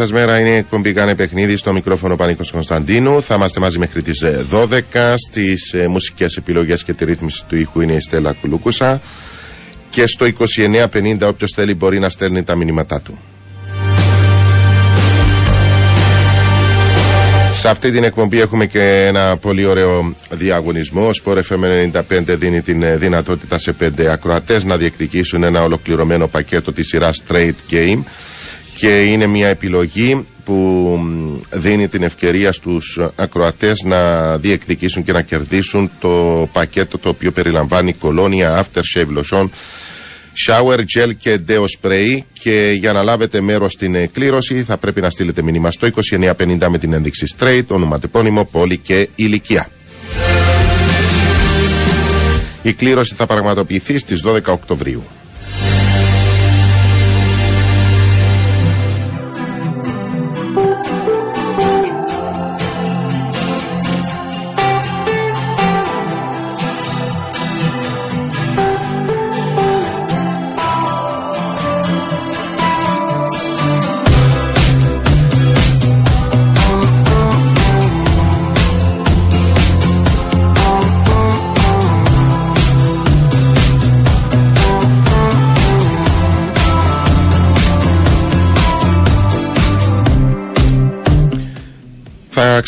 Καλή σας μέρα, είναι η εκπομπή Κάνε Παιχνίδι στο μικρόφωνο Πανίκο Κωνσταντίνου. Θα είμαστε μαζί μέχρι τις 12. Στις ε, μουσικές επιλογές και τη ρύθμιση του ήχου είναι η Στέλλα Κουλούκουσα. Και στο 2950, όποιος θέλει μπορεί να στέλνει τα μηνύματά του. Σε αυτή την εκπομπή έχουμε και ένα πολύ ωραίο διαγωνισμό. Ο Sport FM 95 δίνει την ε, δυνατότητα σε πέντε ακροατές να διεκδικήσουν ένα ολοκληρωμένο πακέτο της σειράς Straight Game και είναι μια επιλογή που δίνει την ευκαιρία στους ακροατές να διεκδικήσουν και να κερδίσουν το πακέτο το οποίο περιλαμβάνει κολόνια, aftershave lotion, shower gel και deo spray και για να λάβετε μέρος στην κλήρωση θα πρέπει να στείλετε μήνυμα στο 2950 με την ένδειξη straight, ονοματεπώνυμο, πόλη και ηλικία. Η κλήρωση θα πραγματοποιηθεί στις 12 Οκτωβρίου.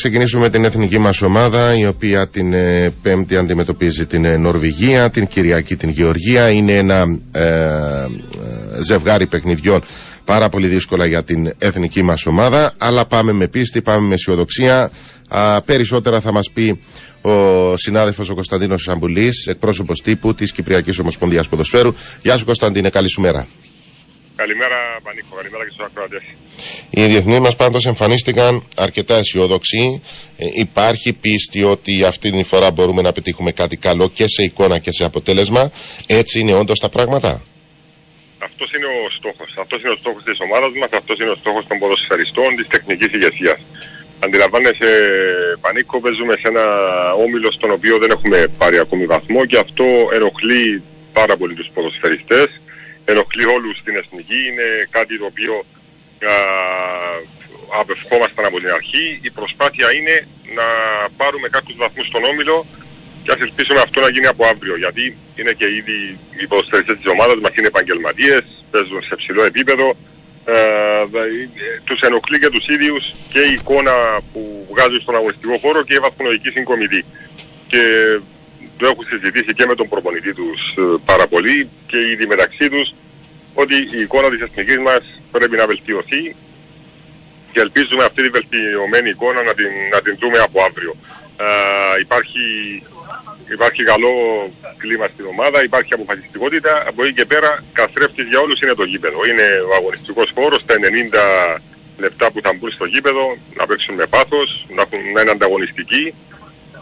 Ξεκινήσουμε με την εθνική μας ομάδα η οποία την ε, Πέμπτη αντιμετωπίζει την ε, Νορβηγία, την Κυριακή την Γεωργία. Είναι ένα ε, ε, ζευγάρι παιχνιδιών πάρα πολύ δύσκολα για την εθνική μας ομάδα αλλά πάμε με πίστη, πάμε με αισιοδοξία. Α, περισσότερα θα μας πει ο συνάδελφος ο Κωνσταντίνος Σαμπουλής, εκπρόσωπος τύπου της Κυπριακής Ομοσπονδίας Ποδοσφαίρου. Γεια σου Κωνσταντίνε, καλή σου μέρα. Καλημέρα, Πανίκο. Καλημέρα και στους ακροατές. Οι διεθνείς μας πάντως εμφανίστηκαν αρκετά αισιόδοξοι. Ε, υπάρχει πίστη ότι αυτή την φορά μπορούμε να πετύχουμε κάτι καλό και σε εικόνα και σε αποτέλεσμα. Έτσι είναι όντως τα πράγματα. Αυτός είναι ο στόχος. Αυτός είναι ο στόχος της ομάδας μας, αυτός είναι ο στόχος των ποδοσφαιριστών, της τεχνικής ηγεσίας. Αντιλαμβάνεσαι, Πανίκο, παίζουμε σε ένα όμιλο στον οποίο δεν έχουμε πάρει ακόμη βαθμό και αυτό ενοχλεί πάρα πολύ τους ποδοσφαιριστές ενοχλεί όλους στην εθνική. Είναι κάτι το οποίο α, απευχόμασταν από την αρχή. Η προσπάθεια είναι να πάρουμε κάποιους βαθμούς στον Όμιλο και ας ελπίσουμε αυτό να γίνει από αύριο. Γιατί είναι και ήδη οι ποδοσφαιριστές της ομάδας μας είναι επαγγελματίες, παίζουν σε ψηλό επίπεδο. Ε, τους ενοχλεί και τους ίδιους και η εικόνα που βγάζουν στον αγωνιστικό χώρο και η βαθμολογική συγκομιδή. Και το έχουν συζητήσει και με τον προπονητή τους ε, πάρα πολύ και ήδη μεταξύ τους ότι η εικόνα της εθνικής μας πρέπει να βελτιωθεί και ελπίζουμε αυτή τη βελτιωμένη εικόνα να την, να την δούμε από αύριο. Ε, υπάρχει, υπάρχει καλό κλίμα στην ομάδα, υπάρχει αποφασιστικότητα. Από εκεί και πέρα, καθρέφτης για όλους είναι το γήπεδο. Είναι ο αγωνιστικός χώρος, τα 90 λεπτά που θα μπουν στο γήπεδο, να παίξουν με πάθος, να, να είναι ανταγωνιστικοί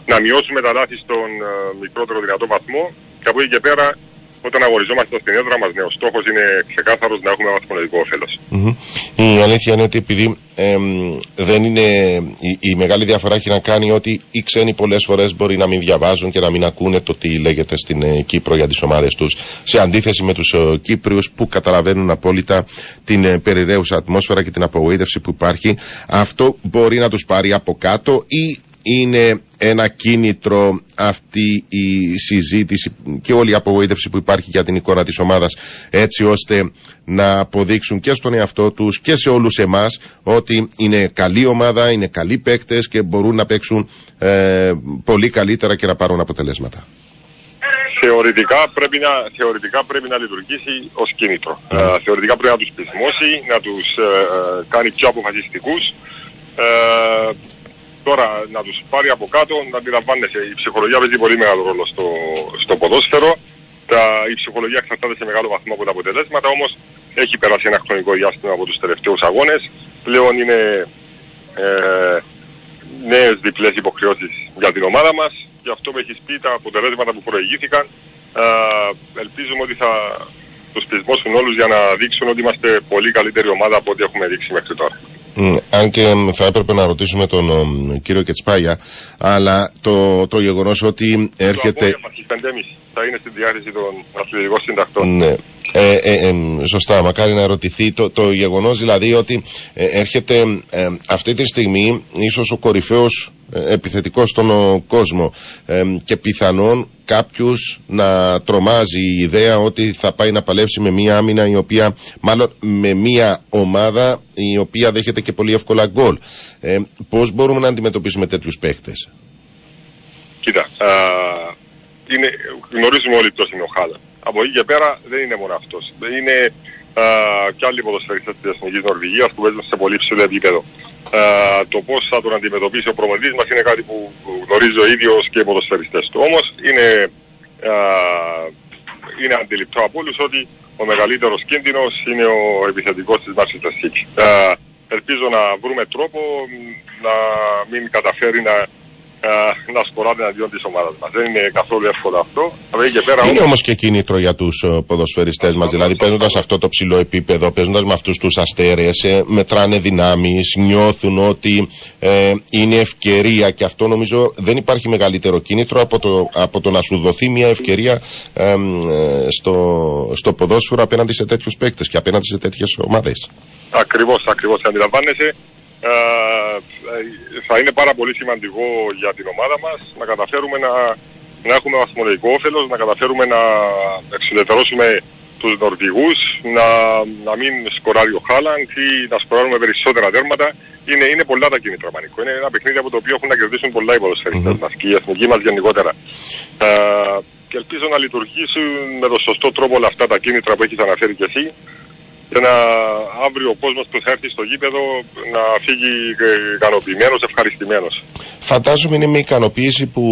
να μειώσουμε τα λάθη στον uh, μικρότερο δυνατό βαθμό και από εκεί και πέρα όταν αγοριζόμαστε στην έδρα μας, ναι, ο στόχος είναι ξεκάθαρος να έχουμε βαθμολογικό όφελος. Mm-hmm. Η αλήθεια είναι ότι επειδή ε, δεν είναι. Η, η, μεγάλη διαφορά έχει να κάνει ότι οι ξένοι πολλές φορές μπορεί να μην διαβάζουν και να μην ακούνε το τι λέγεται στην ε, Κύπρο για τις ομάδες τους. Σε αντίθεση με τους ε, Κύπριους που καταλαβαίνουν απόλυτα την ε, περιραίουσα ατμόσφαιρα και την απογοήτευση που υπάρχει. Αυτό μπορεί να τους πάρει από κάτω ή είναι ένα κίνητρο αυτή η συζήτηση και όλη η απογοήτευση που υπάρχει για την εικόνα της ομάδας έτσι ώστε να αποδείξουν και στον εαυτό τους και σε όλους εμάς ότι είναι καλή ομάδα, είναι καλοί παίκτες και μπορούν να παίξουν ε, πολύ καλύτερα και να πάρουν αποτελέσματα. Θεωρητικά πρέπει να, θεωρητικά πρέπει να λειτουργήσει ως κίνητρο. Ε, θεωρητικά πρέπει να τους πεισμώσει, να τους ε, ε, κάνει πιο αποφασιστικούς. Τώρα να τους πάρει από κάτω, να αντιλαμβάνεσαι, η ψυχολογία παίζει πολύ μεγάλο ρόλο στο, στο ποδόσφαιρο. Τα, η ψυχολογία εξαρτάται σε μεγάλο βαθμό από τα αποτελέσματα, όμως έχει περάσει ένα χρονικό διάστημα από τους τελευταίους αγώνες. Πλέον είναι ε, νέες διπλές υποχρεώσεις για την ομάδα μας. Γι' αυτό με έχεις πει τα αποτελέσματα που προηγήθηκαν. Ε, ελπίζουμε ότι θα τους πεισμώσουν όλους για να δείξουν ότι είμαστε πολύ καλύτερη ομάδα από ό,τι έχουμε δείξει μέχρι τώρα. Αν και θα έπρεπε να ρωτήσουμε τον κύριο Κετσπάγια, αλλά το, το γεγονός ότι έρχεται. Το θα είναι στη διάθεση των αθλητικών συντακτών. Ναι. Ε, ε, ε, σωστά, μακάρι να ερωτηθεί το, το γεγονός δηλαδή ότι ε, έρχεται αυτή τη στιγμή ίσως ο κορυφαίος επιθετικός στον κόσμο και πιθανόν κάποιους να τρομάζει η ιδέα ότι θα πάει να παλέψει με μια άμυνα η οποία, μάλλον με μια ομάδα η οποία δέχεται και πολύ εύκολα γκολ. Ε, πώς μπορούμε να αντιμετωπίσουμε τέτοιους παίχτες. Κοίτα, α, είναι, γνωρίζουμε όλοι ποιος είναι ο Χάλα. Από εκεί και πέρα δεν είναι μόνο αυτός. Είναι α, και άλλοι ποδοσφαιριστές της Εθνικής Νορβηγίας που παίζουν σε πολύ ψηλό επίπεδο. Uh, το πώς θα τον αντιμετωπίσει ο προμονητή μας είναι κάτι που γνωρίζει ο ίδιος και οι ποδοσφαιριστές του. Όμως είναι, uh, είναι αντιληπτό από όλους ότι ο μεγαλύτερος κίνδυνος είναι ο επιθετικός της Manchester City. Uh, ελπίζω να βρούμε τρόπο να μην καταφέρει να να σκοράτε εναντίον της ομάδας μας. Δεν είναι καθόλου εύκολο αυτό. πέρα, είναι όμω και κίνητρο για τους ε, ποδοσφαιριστές μας. Δηλαδή, παίζοντας αυτό το ψηλό επίπεδο, παίζοντας με αυτούς τους αστέρες, ε, μετράνε δυνάμεις, νιώθουν ότι ε, είναι ευκαιρία και αυτό νομίζω δεν υπάρχει μεγαλύτερο κίνητρο από το, από το να σου δοθεί μια ευκαιρία ε, στο, στο ποδόσφαιρο απέναντι σε τέτοιους παίκτες και απέναντι σε τέτοιες ομάδες. Ακριβώς, ακριβώς. Αντιλαμβάνεσαι ε, θα είναι πάρα πολύ σημαντικό για την ομάδα μας να καταφέρουμε να, να έχουμε βαθμολογικό όφελος, να καταφέρουμε να εξουδετερώσουμε τους Νορβηγούς, να, να μην σκοράρει ο Χάλαντ ή να σκοράρουμε περισσότερα τέρματα. Είναι, είναι πολλά τα κίνητρα πανικό. Είναι ένα παιχνίδι από το οποίο έχουν να κερδίσουν πολλά οι ποδοσφαιριστές mm-hmm. μας και οι εθνικοί μας γενικότερα. Ε, και ελπίζω να λειτουργήσουν με τον σωστό τρόπο όλα αυτά τα κίνητρα που έχεις αναφέρει και εσύ και να αύριο ο κόσμος που θα έρθει στο γήπεδο να φύγει ικανοποιημένος, ευχαριστημένος. Φαντάζομαι είναι με ικανοποίηση που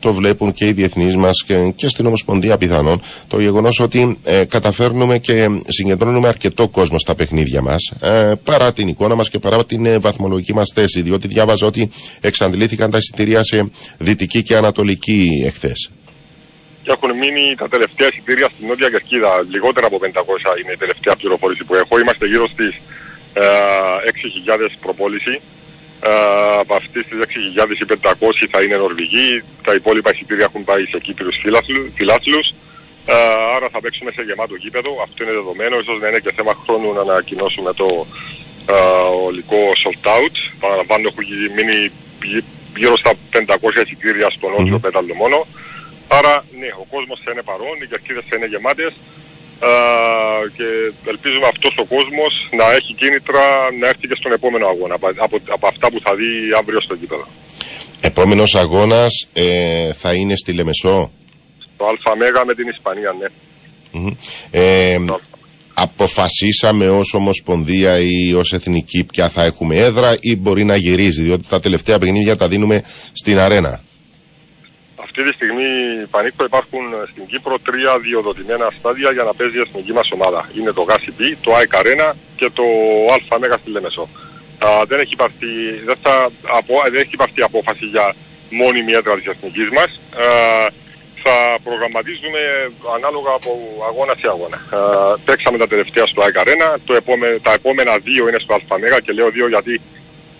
το βλέπουν και οι διεθνείς μας και, και στην Ομοσπονδία πιθανόν το γεγονός ότι ε, καταφέρνουμε και συγκεντρώνουμε αρκετό κόσμο στα παιχνίδια μας ε, παρά την εικόνα μας και παρά την ε, βαθμολογική μας θέση. Διότι διάβαζα ότι εξαντλήθηκαν τα εισιτήρια σε δυτική και ανατολική εχθές και έχουν μείνει τα τελευταία εισιτήρια στην Νότια Κερκίδα. Λιγότερα από 500 είναι η τελευταία πληροφόρηση που έχω. Είμαστε γύρω στις ε, 6.000 προπόληση. Ε, από αυτές τις 6.500 θα είναι Νορβηγοί. Τα υπόλοιπα εισιτήρια έχουν πάει σε Κύπριου φιλάθλου. Ε, άρα θα παίξουμε σε γεμάτο γήπεδο. Αυτό είναι δεδομένο. σω να είναι και θέμα χρόνου να ανακοινώσουμε το ε, ολικό sold out. Παραλαμβάνω έχουν μείνει γύρω στα 500 εισιτήρια στο νότιο mm-hmm. πέταλο μόνο. Άρα, ναι, ο κόσμος θα είναι παρόν, οι κερκίδε θα είναι γεμάτες και ελπίζουμε αυτός ο κόσμος να έχει κίνητρα να έρθει και στον επόμενο αγώνα από, από, αυτά που θα δει αύριο στο γήπεδο. Επόμενος αγώνας ε, θα είναι στη Λεμεσό; Στο ΑΜΕΓΑ με την Ισπανία, ναι. Ε, αποφασίσαμε ως Ομοσπονδία ή ως Εθνική ποια θα έχουμε έδρα ή μπορεί να γυρίζει διότι τα τελευταία παιχνίδια τα δίνουμε στην αρένα; Αυτή τη στιγμή, Πανίκο, υπάρχουν στην Κύπρο τρία διοδοτημένα στάδια για να παίζει η εθνική μας ομάδα. Είναι το ΓΑΣΙΠ, το ΑΕΚ Αρένα και το ΑΜΕΓΑ στη Λέμεσο. Α, δεν, έχει υπαρθεί, δεν, θα, απο, δεν έχει υπαρθεί απόφαση για μόνιμη έδρα της εθνικής μας. Θα προγραμματίζουμε ανάλογα από αγώνα σε αγώνα. Α, παίξαμε τα τελευταία στο ΑΕΚ Αρένα, το επόμε, τα επόμενα δύο είναι στο ΑΜΕΓΑ και λέω δύο γιατί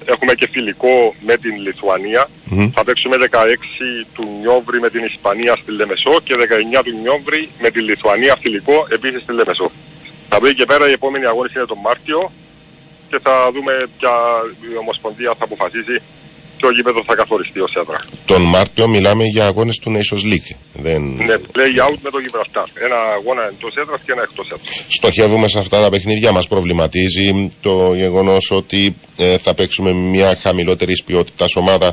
Έχουμε και φιλικό με την Λιθουανία. Θα παίξουμε 16 του Νιόβρη με την Ισπανία στη Λεμεσό και 19 του Νιόβρη με την Λιθουανία φιλικό επίσης στη Λεμεσό. Θα βγει και πέρα η επόμενη αγώνιση είναι τον Μάρτιο και θα δούμε ποια η Ομοσπονδία θα αποφασίσει ποιο γήπεδο θα καθοριστεί ως έδρα. Τον Μάρτιο μιλάμε για αγώνες του Nations League. Δεν... Ναι, play out με το Γιβραλτάρ. Ένα αγώνα εντός έδρας και ένα εκτός έδρας. Στοχεύουμε σε αυτά τα παιχνίδια. Μας προβληματίζει το γεγονός ότι ε, θα παίξουμε μια χαμηλότερη ποιότητα ομάδα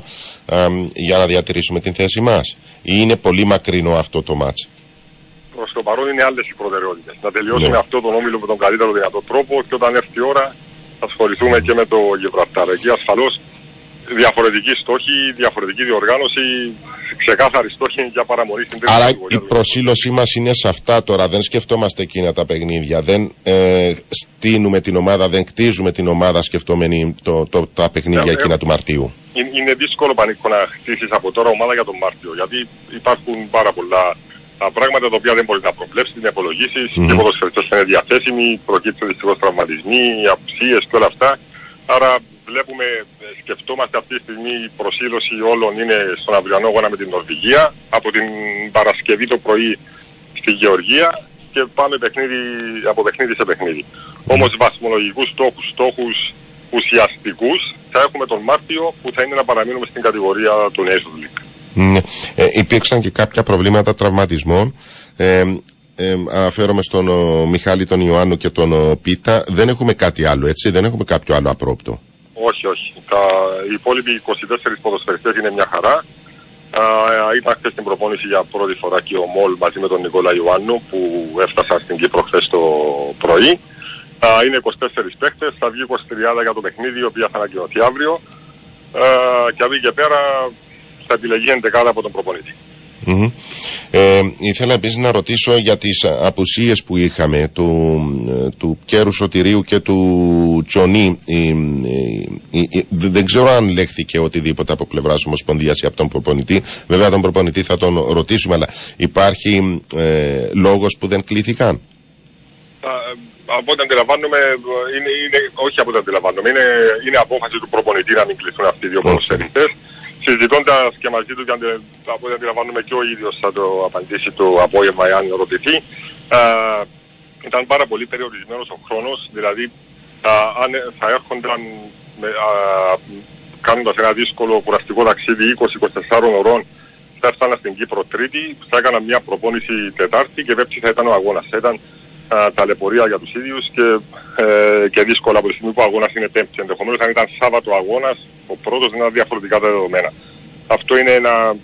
ε, για να διατηρήσουμε την θέση μας. Ή είναι πολύ μακρινό αυτό το μάτς. Προς το παρόν είναι άλλες οι προτεραιότητες. Να τελειώσουμε ναι. αυτό τον όμιλο με τον καλύτερο δυνατό τρόπο και όταν έρθει η ώρα θα ασχοληθούμε και με το Γιβραλτάρ. Εκεί ασφαλώς διαφορετική στόχη, διαφορετική διοργάνωση, ξεκάθαρη στόχη για παραμονή στην τρίτη Άρα η προσήλωσή μας είναι σε αυτά τώρα. Δεν σκεφτόμαστε εκείνα τα παιχνίδια. Δεν ε, στείνουμε την ομάδα, δεν κτίζουμε την ομάδα σκεφτόμενοι το, το, τα παιχνίδια ε, εκείνα ε, του Μαρτίου. Είναι δύσκολο πανίκο να χτίσεις από τώρα ομάδα για τον Μάρτιο. Γιατί υπάρχουν πάρα πολλά πράγματα τα οποία δεν μπορείς να προβλέψεις, να υπολογίσεις. Mm. Και οι ποδοσφαιριστές είναι διαθέσιμοι, προκύπτουν δυστυχώς τραυματισμοί, αψίε και όλα αυτά. Άρα βλέπουμε, ε, σκεφτόμαστε αυτή τη στιγμή η προσήλωση όλων είναι στον αυριανό αγώνα με την Νορβηγία. Από την Παρασκευή το πρωί στη Γεωργία και πάμε παιχνίδι, από παιχνίδι σε παιχνίδι. Όμως βαθμολογικούς στόχους, στόχους ουσιαστικούς θα έχουμε τον Μάρτιο που θα είναι να παραμείνουμε στην κατηγορία του Nations League. Ναι. Ε, υπήρξαν και κάποια προβλήματα τραυματισμών. Ε, ε, αναφέρομαι στον ο, Μιχάλη, τον Ιωάννου και τον ο, Πίτα. Δεν έχουμε κάτι άλλο, έτσι; Δεν έχουμε κάποιο άλλο απρόπτο; Όχι, όχι. Τα, οι υπόλοιποι 24 ποδοσφαιριστές είναι μια χαρά. Uh, ήταν χθες στην προπόνηση για πρώτη φορά και ο Μολ μαζί με τον Νικόλα Ιωάννου που έφτασαν στην Κύπρο χθες το πρωί. Uh, είναι 24 παίχτε, θα βγει 23 για το παιχνίδι, η οποία θα ανακοινωθεί αύριο. Uh, και από εκεί και πέρα θα επιλεγεί 11 από τον προπονητη mm Ε, ήθελα επίσης να ρωτήσω για τις απουσίες που είχαμε του, του Κέρου Σωτηρίου και του Τσονί. δεν ξέρω αν λέχθηκε οτιδήποτε από πλευράς Ομοσπονδίας ή από τον προπονητή. Βέβαια τον προπονητή θα τον ρωτήσουμε, αλλά υπάρχει ε, λόγος που δεν κλήθηκαν; Από ό,τι αντιλαμβάνομαι, είναι, είναι, όχι από ό,τι αντιλαμβάνομαι, είναι, είναι απόφαση του προπονητή να μην κληθούν αυτοί οι δύο okay συζητώντα και μαζί τους, και από ό,τι αντιλαμβάνομαι και ο ίδιος θα το απαντήσει το απόγευμα, εάν ρωτηθεί, ήταν πάρα πολύ περιορισμένος ο χρόνος. Δηλαδή, αν θα έρχονταν κάνοντας ένα δύσκολο κουραστικό ταξίδι 20-24 ωρών, θα έφτανα στην Κύπρο Τρίτη, θα έκανα μια προπόνηση Τετάρτη και βέβαια θα ήταν ο αγώνας. Θα ήταν α, ταλαιπωρία για τους ίδιους και, ε, και δύσκολα από τη στιγμή που ο αγώνας είναι Πέμπτη. Ενδεχομένως, αν ήταν Σάββατο αγώνας, ο πρώτος είναι διαφορετικά τα δεδομένα. Αυτό είναι ένα.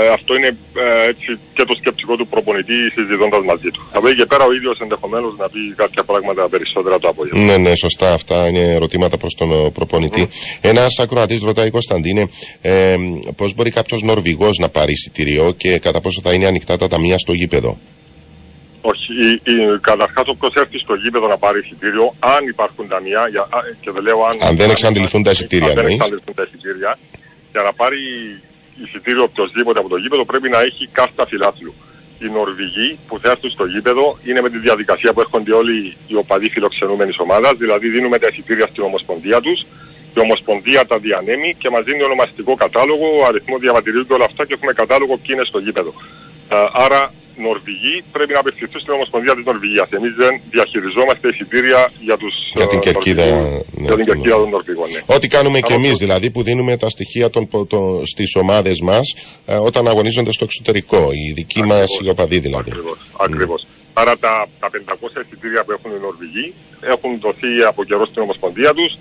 Ε, αυτό είναι ε, έτσι και το σκεπτικό του προπονητή συζητώντας μαζί του. Από εκεί και πέρα ο ίδιος ενδεχομένως να πει κάποια πράγματα περισσότερα το απόγευμα. Ναι, ναι, σωστά. Αυτά είναι ερωτήματα προς τον ε, προπονητή. Mm. Ένας ακροατής ρωτάει, Κωνσταντίνε, ε, πώς μπορεί κάποιος Νορβηγός να πάρει εισιτήριο και κατά πόσο θα είναι ανοιχτά τα ταμεία στο γήπεδο; Όχι, η, η, καταρχάς όποιος έρθει στο γήπεδο να πάρει εισιτήριο, αν υπάρχουν ταμεία, για, και δεν λέω αν... Αν δεν εξαντληθούν τα εισιτήρια, Αν δεν εξαντληθούν τα εισιτήρια, για να πάρει εισιτήριο οποιοδήποτε από το γήπεδο πρέπει να έχει κάστα φιλάθλου. Οι Νορβηγοί που θα έρθουν στο γήπεδο είναι με τη διαδικασία που έρχονται όλοι οι οπαδοί φιλοξενούμενης ομάδας, δηλαδή δίνουμε τα εισιτήρια στην Ομοσπονδία τους, η Ομοσπονδία τα διανέμει και μας δίνει ονομαστικό κατάλογο, αριθμό διαβατηρίου και όλα αυτά και έχουμε κατάλογο ποιοι είναι στο γήπεδο. Άρα Νορβηγοί πρέπει να απευθυνθούν στην Ομοσπονδία της Νορβηγίας. Εμείς δεν διαχειριζόμαστε εισιτήρια για, τους, για την κερκίδα, ναι, για την κερκίδα των Νορβηγών. Ναι. Ό,τι κάνουμε και εμείς, δηλαδή, που δίνουμε τα στοιχεία στις ομάδες μας ε, όταν αγωνίζονται στο εξωτερικό. Οι δικοί μας οι οπαδοί δηλαδή. Ακριβώς. Mm. Άρα τα, τα 500 εισιτήρια που έχουν οι Νορβηγοί έχουν δοθεί από καιρό στην Ομοσπονδία τους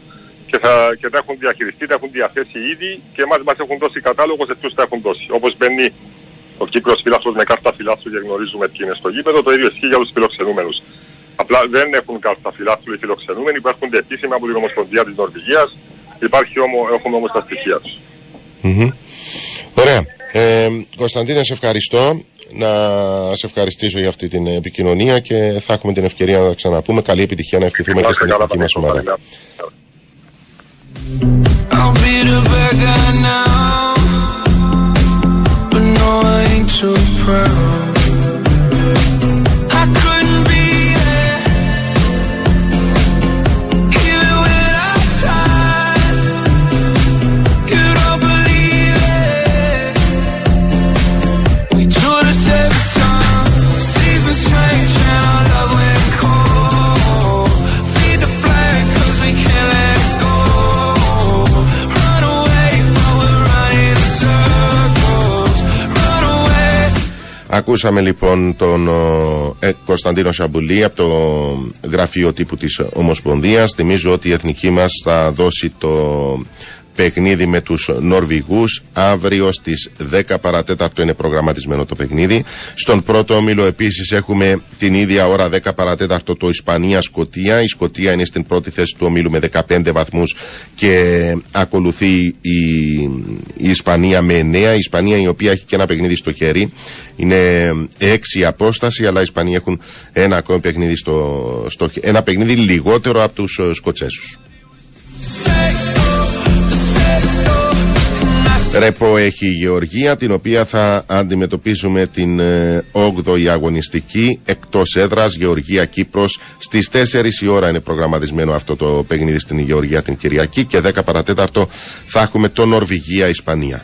και, θα, και τα έχουν διαχειριστεί, τα έχουν διαθέσει ήδη και εμάς μας έχουν δώσει κατάλογος σε ποιου τα έχουν δώσει. Όπως μπαίνει ο Κύπρο φύλαθρο με κάρτα φυλάθλου και γνωρίζουμε ποιοι είναι στο γήπεδο. Το ίδιο ισχύει για τους φιλοξενούμενους. Απλά δεν έχουν κάρτα φυλάθλου οι φιλοξενούμενοι που έρχονται επίσημα από την Ομοσπονδία της Νορβηγίας. Υπάρχει όμω, έχουμε όμως τα στοιχεία τους. Mm-hmm. Ωραία. Ε, Κωνσταντίνε, σε ευχαριστώ. Να σε ευχαριστήσω για αυτή την επικοινωνία και θα έχουμε την ευκαιρία να τα ξαναπούμε. Καλή επιτυχία να ευχηθούμε και στην εθνική μας ομάδα. so proud Ακούσαμε λοιπόν τον ε, Κωνσταντίνο Σαμπουλή από το γραφείο τύπου της Ομοσπονδίας. Θυμίζω ότι η εθνική μας θα δώσει το παιχνίδι με τους Νορβηγούς. Αύριο στις 10 παρατέταρτο είναι προγραμματισμένο το παιχνίδι. Στον πρώτο όμιλο επίσης έχουμε την ίδια ώρα 10 παρατέταρτο το Ισπανία-Σκοτία. Η Σκοτία είναι στην πρώτη θέση του ομίλου με 15 βαθμούς και ακολουθεί η, η Ισπανία με 9. Η Ισπανία η οποία έχει και ένα παιχνίδι στο χέρι. Είναι 6 απόσταση αλλά οι Ισπανοί έχουν ένα ακόμη παιχνίδι στο, στο ένα παιχνίδι λιγότερο από τους Σκοτσέσους. Ρεπό έχει η Γεωργία την οποία θα αντιμετωπίσουμε την 8η ε, αγωνιστική εκτός έδρας Γεωργία Κύπρος στις 4 η ώρα είναι προγραμματισμένο αυτό το παιχνίδι στην Γεωργία την Κυριακή και 10 παρατέταρτο θα έχουμε το Νορβηγία Ισπανία.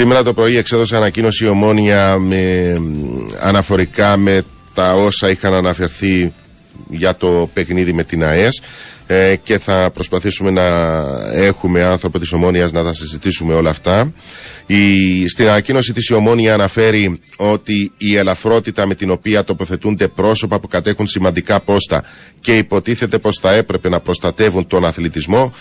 Σήμερα το πρωί εξέδωσε ανακοίνωση η Ομόνια με, αναφορικά με τα όσα είχαν αναφερθεί για το παιχνίδι με την ΑΕΣ ε, και θα προσπαθήσουμε να έχουμε άνθρωπο της Ομόνιας να τα συζητήσουμε όλα αυτά. Η, στην ανακοίνωση της η Ομόνια αναφέρει ότι η ελαφρότητα με την οποία τοποθετούνται πρόσωπα που κατέχουν σημαντικά πόστα και υποτίθεται πως θα έπρεπε να προστατεύουν τον αθλητισμό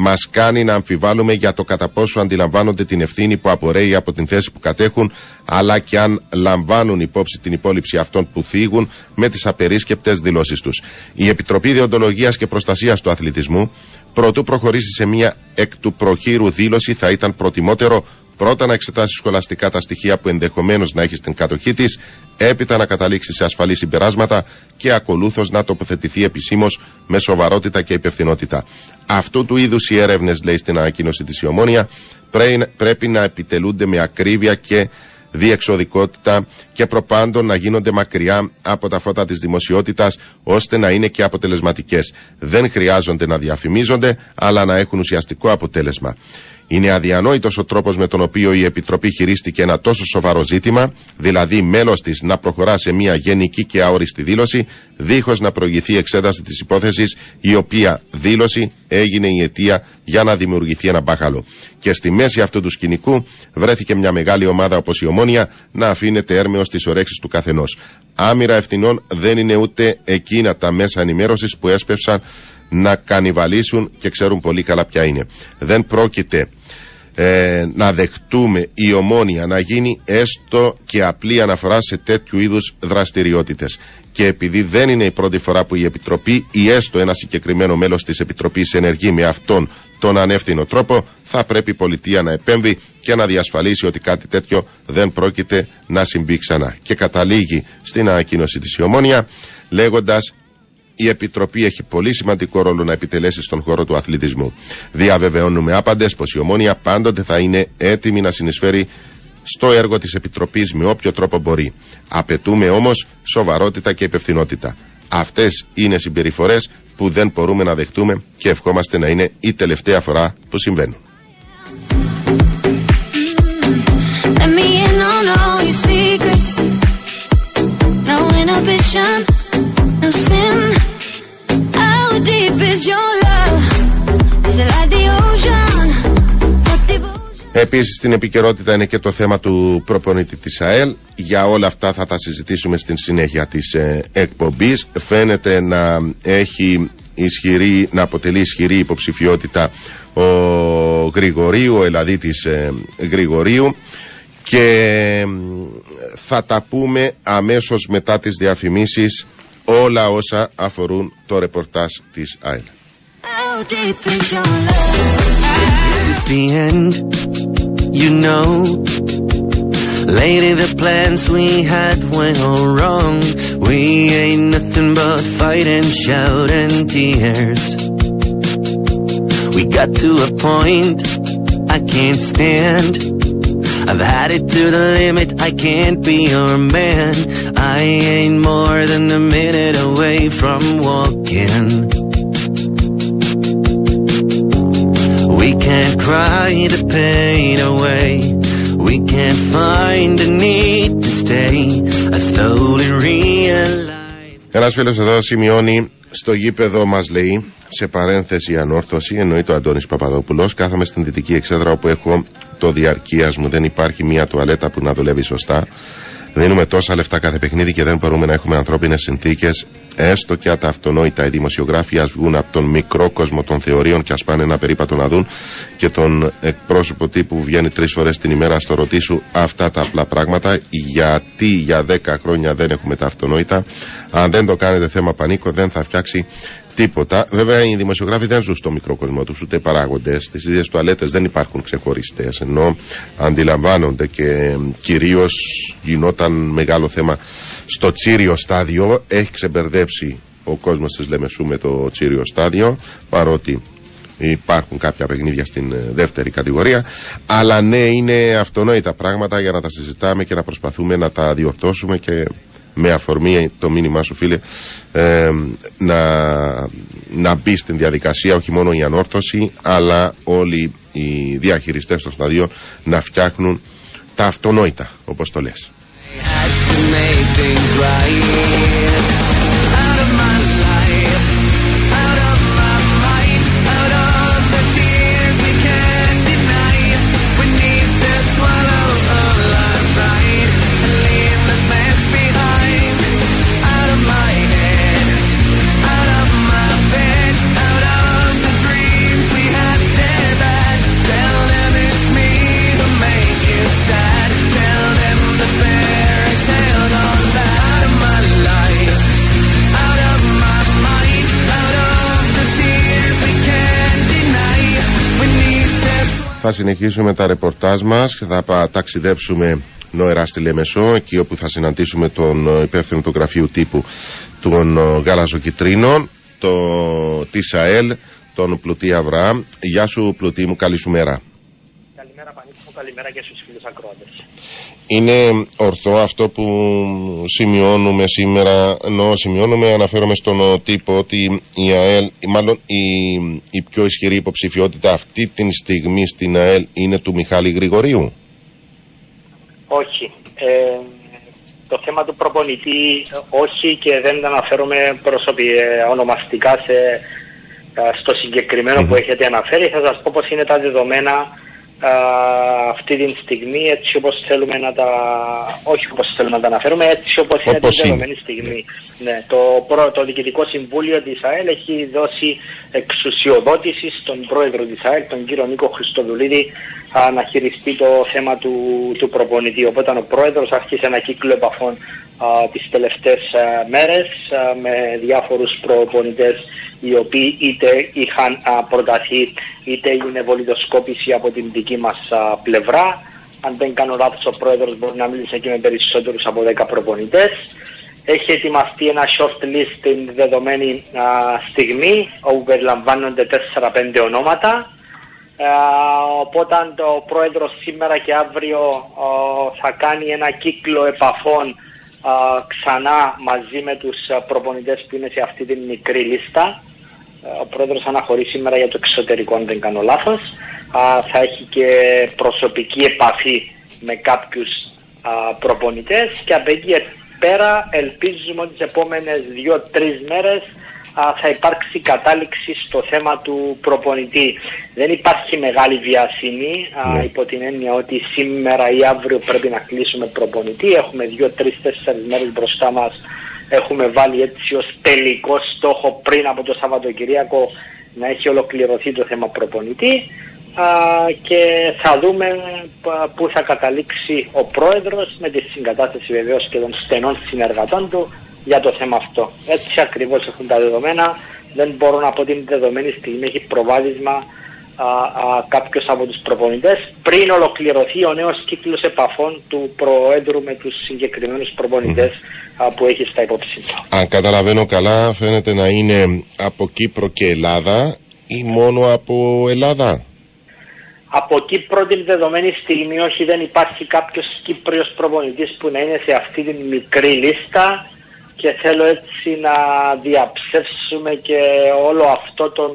μας κάνει να αμφιβάλλουμε για το κατά πόσο αντιλαμβάνονται την ευθύνη που απορρέει από την θέση που κατέχουν, αλλά και αν λαμβάνουν υπόψη την υπόλοιψη αυτών που θίγουν με τις απερίσκεπτες δηλώσεις τους. Η Επιτροπή Διοντολογίας και Προστασίας του Αθλητισμού, προτού προχωρήσει σε μια εκ του προχείρου δήλωση, θα ήταν προτιμότερο πρώτα να εξετάσει σχολαστικά τα στοιχεία που ενδεχομένως να έχει στην κατοχή της, έπειτα να καταλήξει σε ασφαλή συμπεράσματα και ακολούθως να τοποθετηθεί επισήμως με σοβαρότητα και υπευθυνότητα. Αυτού του είδους οι έρευνες, λέει στην ανακοίνωση της Ιωμόνια, πρέπει να επιτελούνται με ακρίβεια και διεξοδικότητα και προπάντων να γίνονται μακριά από τα φώτα της δημοσιότητας ώστε να είναι και αποτελεσματικές. Δεν χρειάζονται να διαφημίζονται αλλά να έχουν ουσιαστικό αποτέλεσμα. Είναι αδιανόητος ο τρόπος με τον οποίο η Επιτροπή χειρίστηκε ένα τόσο σοβαρό ζήτημα, δηλαδή μέλος της να προχωρά σε μια γενική και αόριστη δήλωση, δίχως να προηγηθεί εξέταση της υπόθεσης, η οποία δήλωση έγινε η αιτία για να δημιουργηθεί ένα μπάχαλο. Και στη μέση αυτού του σκηνικού βρέθηκε μια μεγάλη ομάδα όπως η Ομόνια να αφήνεται έρμεος στις ορέξει του καθενός. Άμυρα ευθυνών δεν είναι ούτε εκείνα τα μέσα ενημέρωσης που έσπευσαν να κανιβαλίσουν και ξέρουν πολύ καλά ποια είναι. Δεν πρόκειται ε, να δεχτούμε η ομόνια να γίνει έστω και απλή αναφορά σε τέτοιου είδους δραστηριότητες. Και επειδή δεν είναι η πρώτη φορά που η Επιτροπή ή έστω ένα συγκεκριμένο μέλος της Επιτροπής ενεργεί με αυτόν τον ανεύθυνο τρόπο, θα πρέπει η πολιτεία να επέμβει και να διασφαλίσει ότι κάτι τέτοιο δεν πρόκειται να συμβεί ξανά. Και καταλήγει στην ανακοίνωση της η Ομόνια λέγοντας η Επιτροπή έχει πολύ σημαντικό ρόλο να επιτελέσει στον χώρο του αθλητισμού. Διαβεβαιώνουμε άπαντες πως η Ομόνια πάντοτε θα είναι έτοιμη να συνεισφέρει στο έργο της Επιτροπής με όποιο τρόπο μπορεί. Απαιτούμε όμως σοβαρότητα και υπευθυνότητα. Αυτές είναι συμπεριφορές που δεν μπορούμε να δεχτούμε και ευχόμαστε να είναι η τελευταία φορά που συμβαίνουν. Επίσης στην επικαιρότητα είναι και το θέμα του προπονητή της ΑΕΛ. Για όλα αυτά θα τα συζητήσουμε στην συνέχεια της ε, εκπομπής. Φαίνεται να έχει ισχυρή, να αποτελεί ισχυρή υποψηφιότητα ο Γρηγορίου, ο Ελλαδίτης ε, Γρηγορίου και θα τα πούμε αμέσως μετά τις διαφημίσεις όλα όσα αφορούν το ρεπορτάζ της ΑΕΛ. You know, lately the plans we had went all wrong. We ain't nothing but fight and shout and tears. We got to a point I can't stand. I've had it to the limit, I can't be your man. I ain't more than a minute away from walking. We can't cry the pain away. We can't find the need to stay. I slowly realize. Ένας φίλος εδώ σημειώνει στο γήπεδο μας λέει σε παρένθεση ανόρθωση εννοεί το Αντώνης Παπαδόπουλος κάθαμε στην δυτική εξέδρα όπου έχω το διαρκείας μου δεν υπάρχει μια τουαλέτα που να δουλεύει σωστά Δίνουμε τόσα λεφτά κάθε παιχνίδι και δεν μπορούμε να έχουμε ανθρώπινες συνθήκες, έστω και αταυτονόητα. Οι δημοσιογράφοι ας βγουν από τον μικρό κόσμο των θεωρίων και ας πάνε ένα περίπατο να δουν και τον εκπρόσωπο τύπου βγαίνει τρεις φορές την ημέρα στο ρωτήσου αυτά τα απλά πράγματα. Γιατί για 10 χρόνια δεν έχουμε τα αυτονόητα. Αν δεν το κάνετε θέμα πανίκο, δεν θα φτιάξει τίποτα. Βέβαια, οι δημοσιογράφοι δεν ζουν στο μικρό κόσμο τους, ούτε παράγοντες. Στι ίδιες τουαλέτες δεν υπάρχουν ξεχωριστές. Ενώ αντιλαμβάνονται και κυρίως γινόταν μεγάλο θέμα στο τσίριο στάδιο. Έχει ξεμπερδέψει ο κόσμος της Λεμεσού με το τσίριο στάδιο, παρότι υπάρχουν κάποια παιχνίδια στην ε, δεύτερη κατηγορία. Αλλά ναι, είναι αυτονόητα πράγματα για να τα συζητάμε και να προσπαθούμε να τα διορθώσουμε και με αφορμή το μήνυμά σου φίλε ε, να, να μπει στην διαδικασία όχι μόνο η ανόρθωση αλλά όλοι οι διαχειριστές των σταδιών να φτιάχνουν τα αυτονόητα, όπως το λες. Θα συνεχίσουμε τα ρεπορτάζ μας και θα ταξιδέψουμε νοερά στη Λεμεσό, εκεί όπου θα συναντήσουμε τον ε, υπεύθυνο του γραφείου τύπου των ε, Γαλαζοκυτρίνων, το ΤΙΣΑΕΛ, τον Πλουτή Αβραάμ. Γεια σου Πλουτή μου, καλή σου μέρα. Καλημέρα Πανίκο, καλημέρα και στους φίλους ακρόατες. Είναι ορθό αυτό που σημειώνουμε σήμερα, ενώ σημειώνουμε, αναφέρομαι στον τύπο ότι η ΑΕΛ, μάλλον η, η πιο ισχυρή υποψηφιότητα αυτή τη στιγμή στην ΑΕΛ είναι του Μιχάλη Γρηγορίου. Όχι. Ε, το θέμα του προπονητή όχι και δεν αναφέρομαι προσωπικά ε, ονομαστικά σε, ε, στο συγκεκριμένο που έχετε αναφέρει. Θα σας πω πως είναι τα δεδομένα αυτή τη στιγμή έτσι όπως θέλουμε να τα όχι όπως θέλουμε να τα αναφέρουμε έτσι όπως, είναι την δεδομένη στιγμή ναι. το, προ, το Διοικητικό Συμβούλιο της ΑΕΛ έχει δώσει εξουσιοδότηση στον πρόεδρο της ΑΕΛ τον κύριο Νίκο Χριστοδουλίδη να χειριστεί το θέμα του, του προπονητή οπότε ο πρόεδρος άρχισε ένα κύκλο επαφών α, τις τελευταίες μέρες με διάφορους προπονητές οι οποίοι είτε είχαν προταθεί είτε έγινε βολιδοσκόπηση από την δική μας πλευρά. Αν δεν κάνω λάθος ο πρόεδρος μπορεί να μίλησε και με περισσότερους από 10 προπονητές. Έχει ετοιμαστεί ένα short list την δεδομένη στιγμή όπου περιλαμβάνονται 4-5 ονόματα. Οπότε ο πρόεδρος σήμερα και αύριο θα κάνει ένα κύκλο επαφών ξανά μαζί με τους προπονητές που είναι σε αυτή την μικρή λίστα. Ο πρόεδρος αναχωρεί σήμερα για το εξωτερικό αν δεν κάνω λάθος. Θα έχει και προσωπική επαφή με κάποιους προπονητές και από εκεί πέρα ελπίζουμε ότι τις επόμενες δύο-τρεις μέρες θα υπάρξει κατάληξη στο θέμα του προπονητή. Δεν υπάρχει μεγάλη βιασύνη ναι. υπό την έννοια ότι σήμερα ή αύριο πρέπει να κλείσουμε προπονητή. Έχουμε δύο-τρει-τέσσερι μέρες μπροστά μας. Έχουμε βάλει έτσι ως τελικό στόχο πριν από το Σαββατοκυριακό να έχει ολοκληρωθεί το θέμα προπονητή και θα δούμε πού θα καταλήξει ο πρόεδρος με τη συγκατάσταση βεβαίως και των στενών συνεργατών του για το θέμα αυτό. Έτσι ακριβώς έχουν τα δεδομένα. Δεν μπορώ να πω την δεδομένη στιγμή έχει προβάδισμα κάποιος από τους προπονητές πριν ολοκληρωθεί ο νέος κύκλος επαφών του Προέδρου με τους συγκεκριμένους προπονητές που έχει στα υπόψη Αν καταλαβαίνω καλά φαίνεται να είναι από Κύπρο και Ελλάδα ή μόνο από Ελλάδα; Από Κύπρο την δεδομένη στιγμή όχι δεν υπάρχει κάποιος Κύπριος προπονητής που να είναι σε αυτή την μικρή λίστα και θέλω έτσι να διαψεύσουμε και όλο αυτό τον...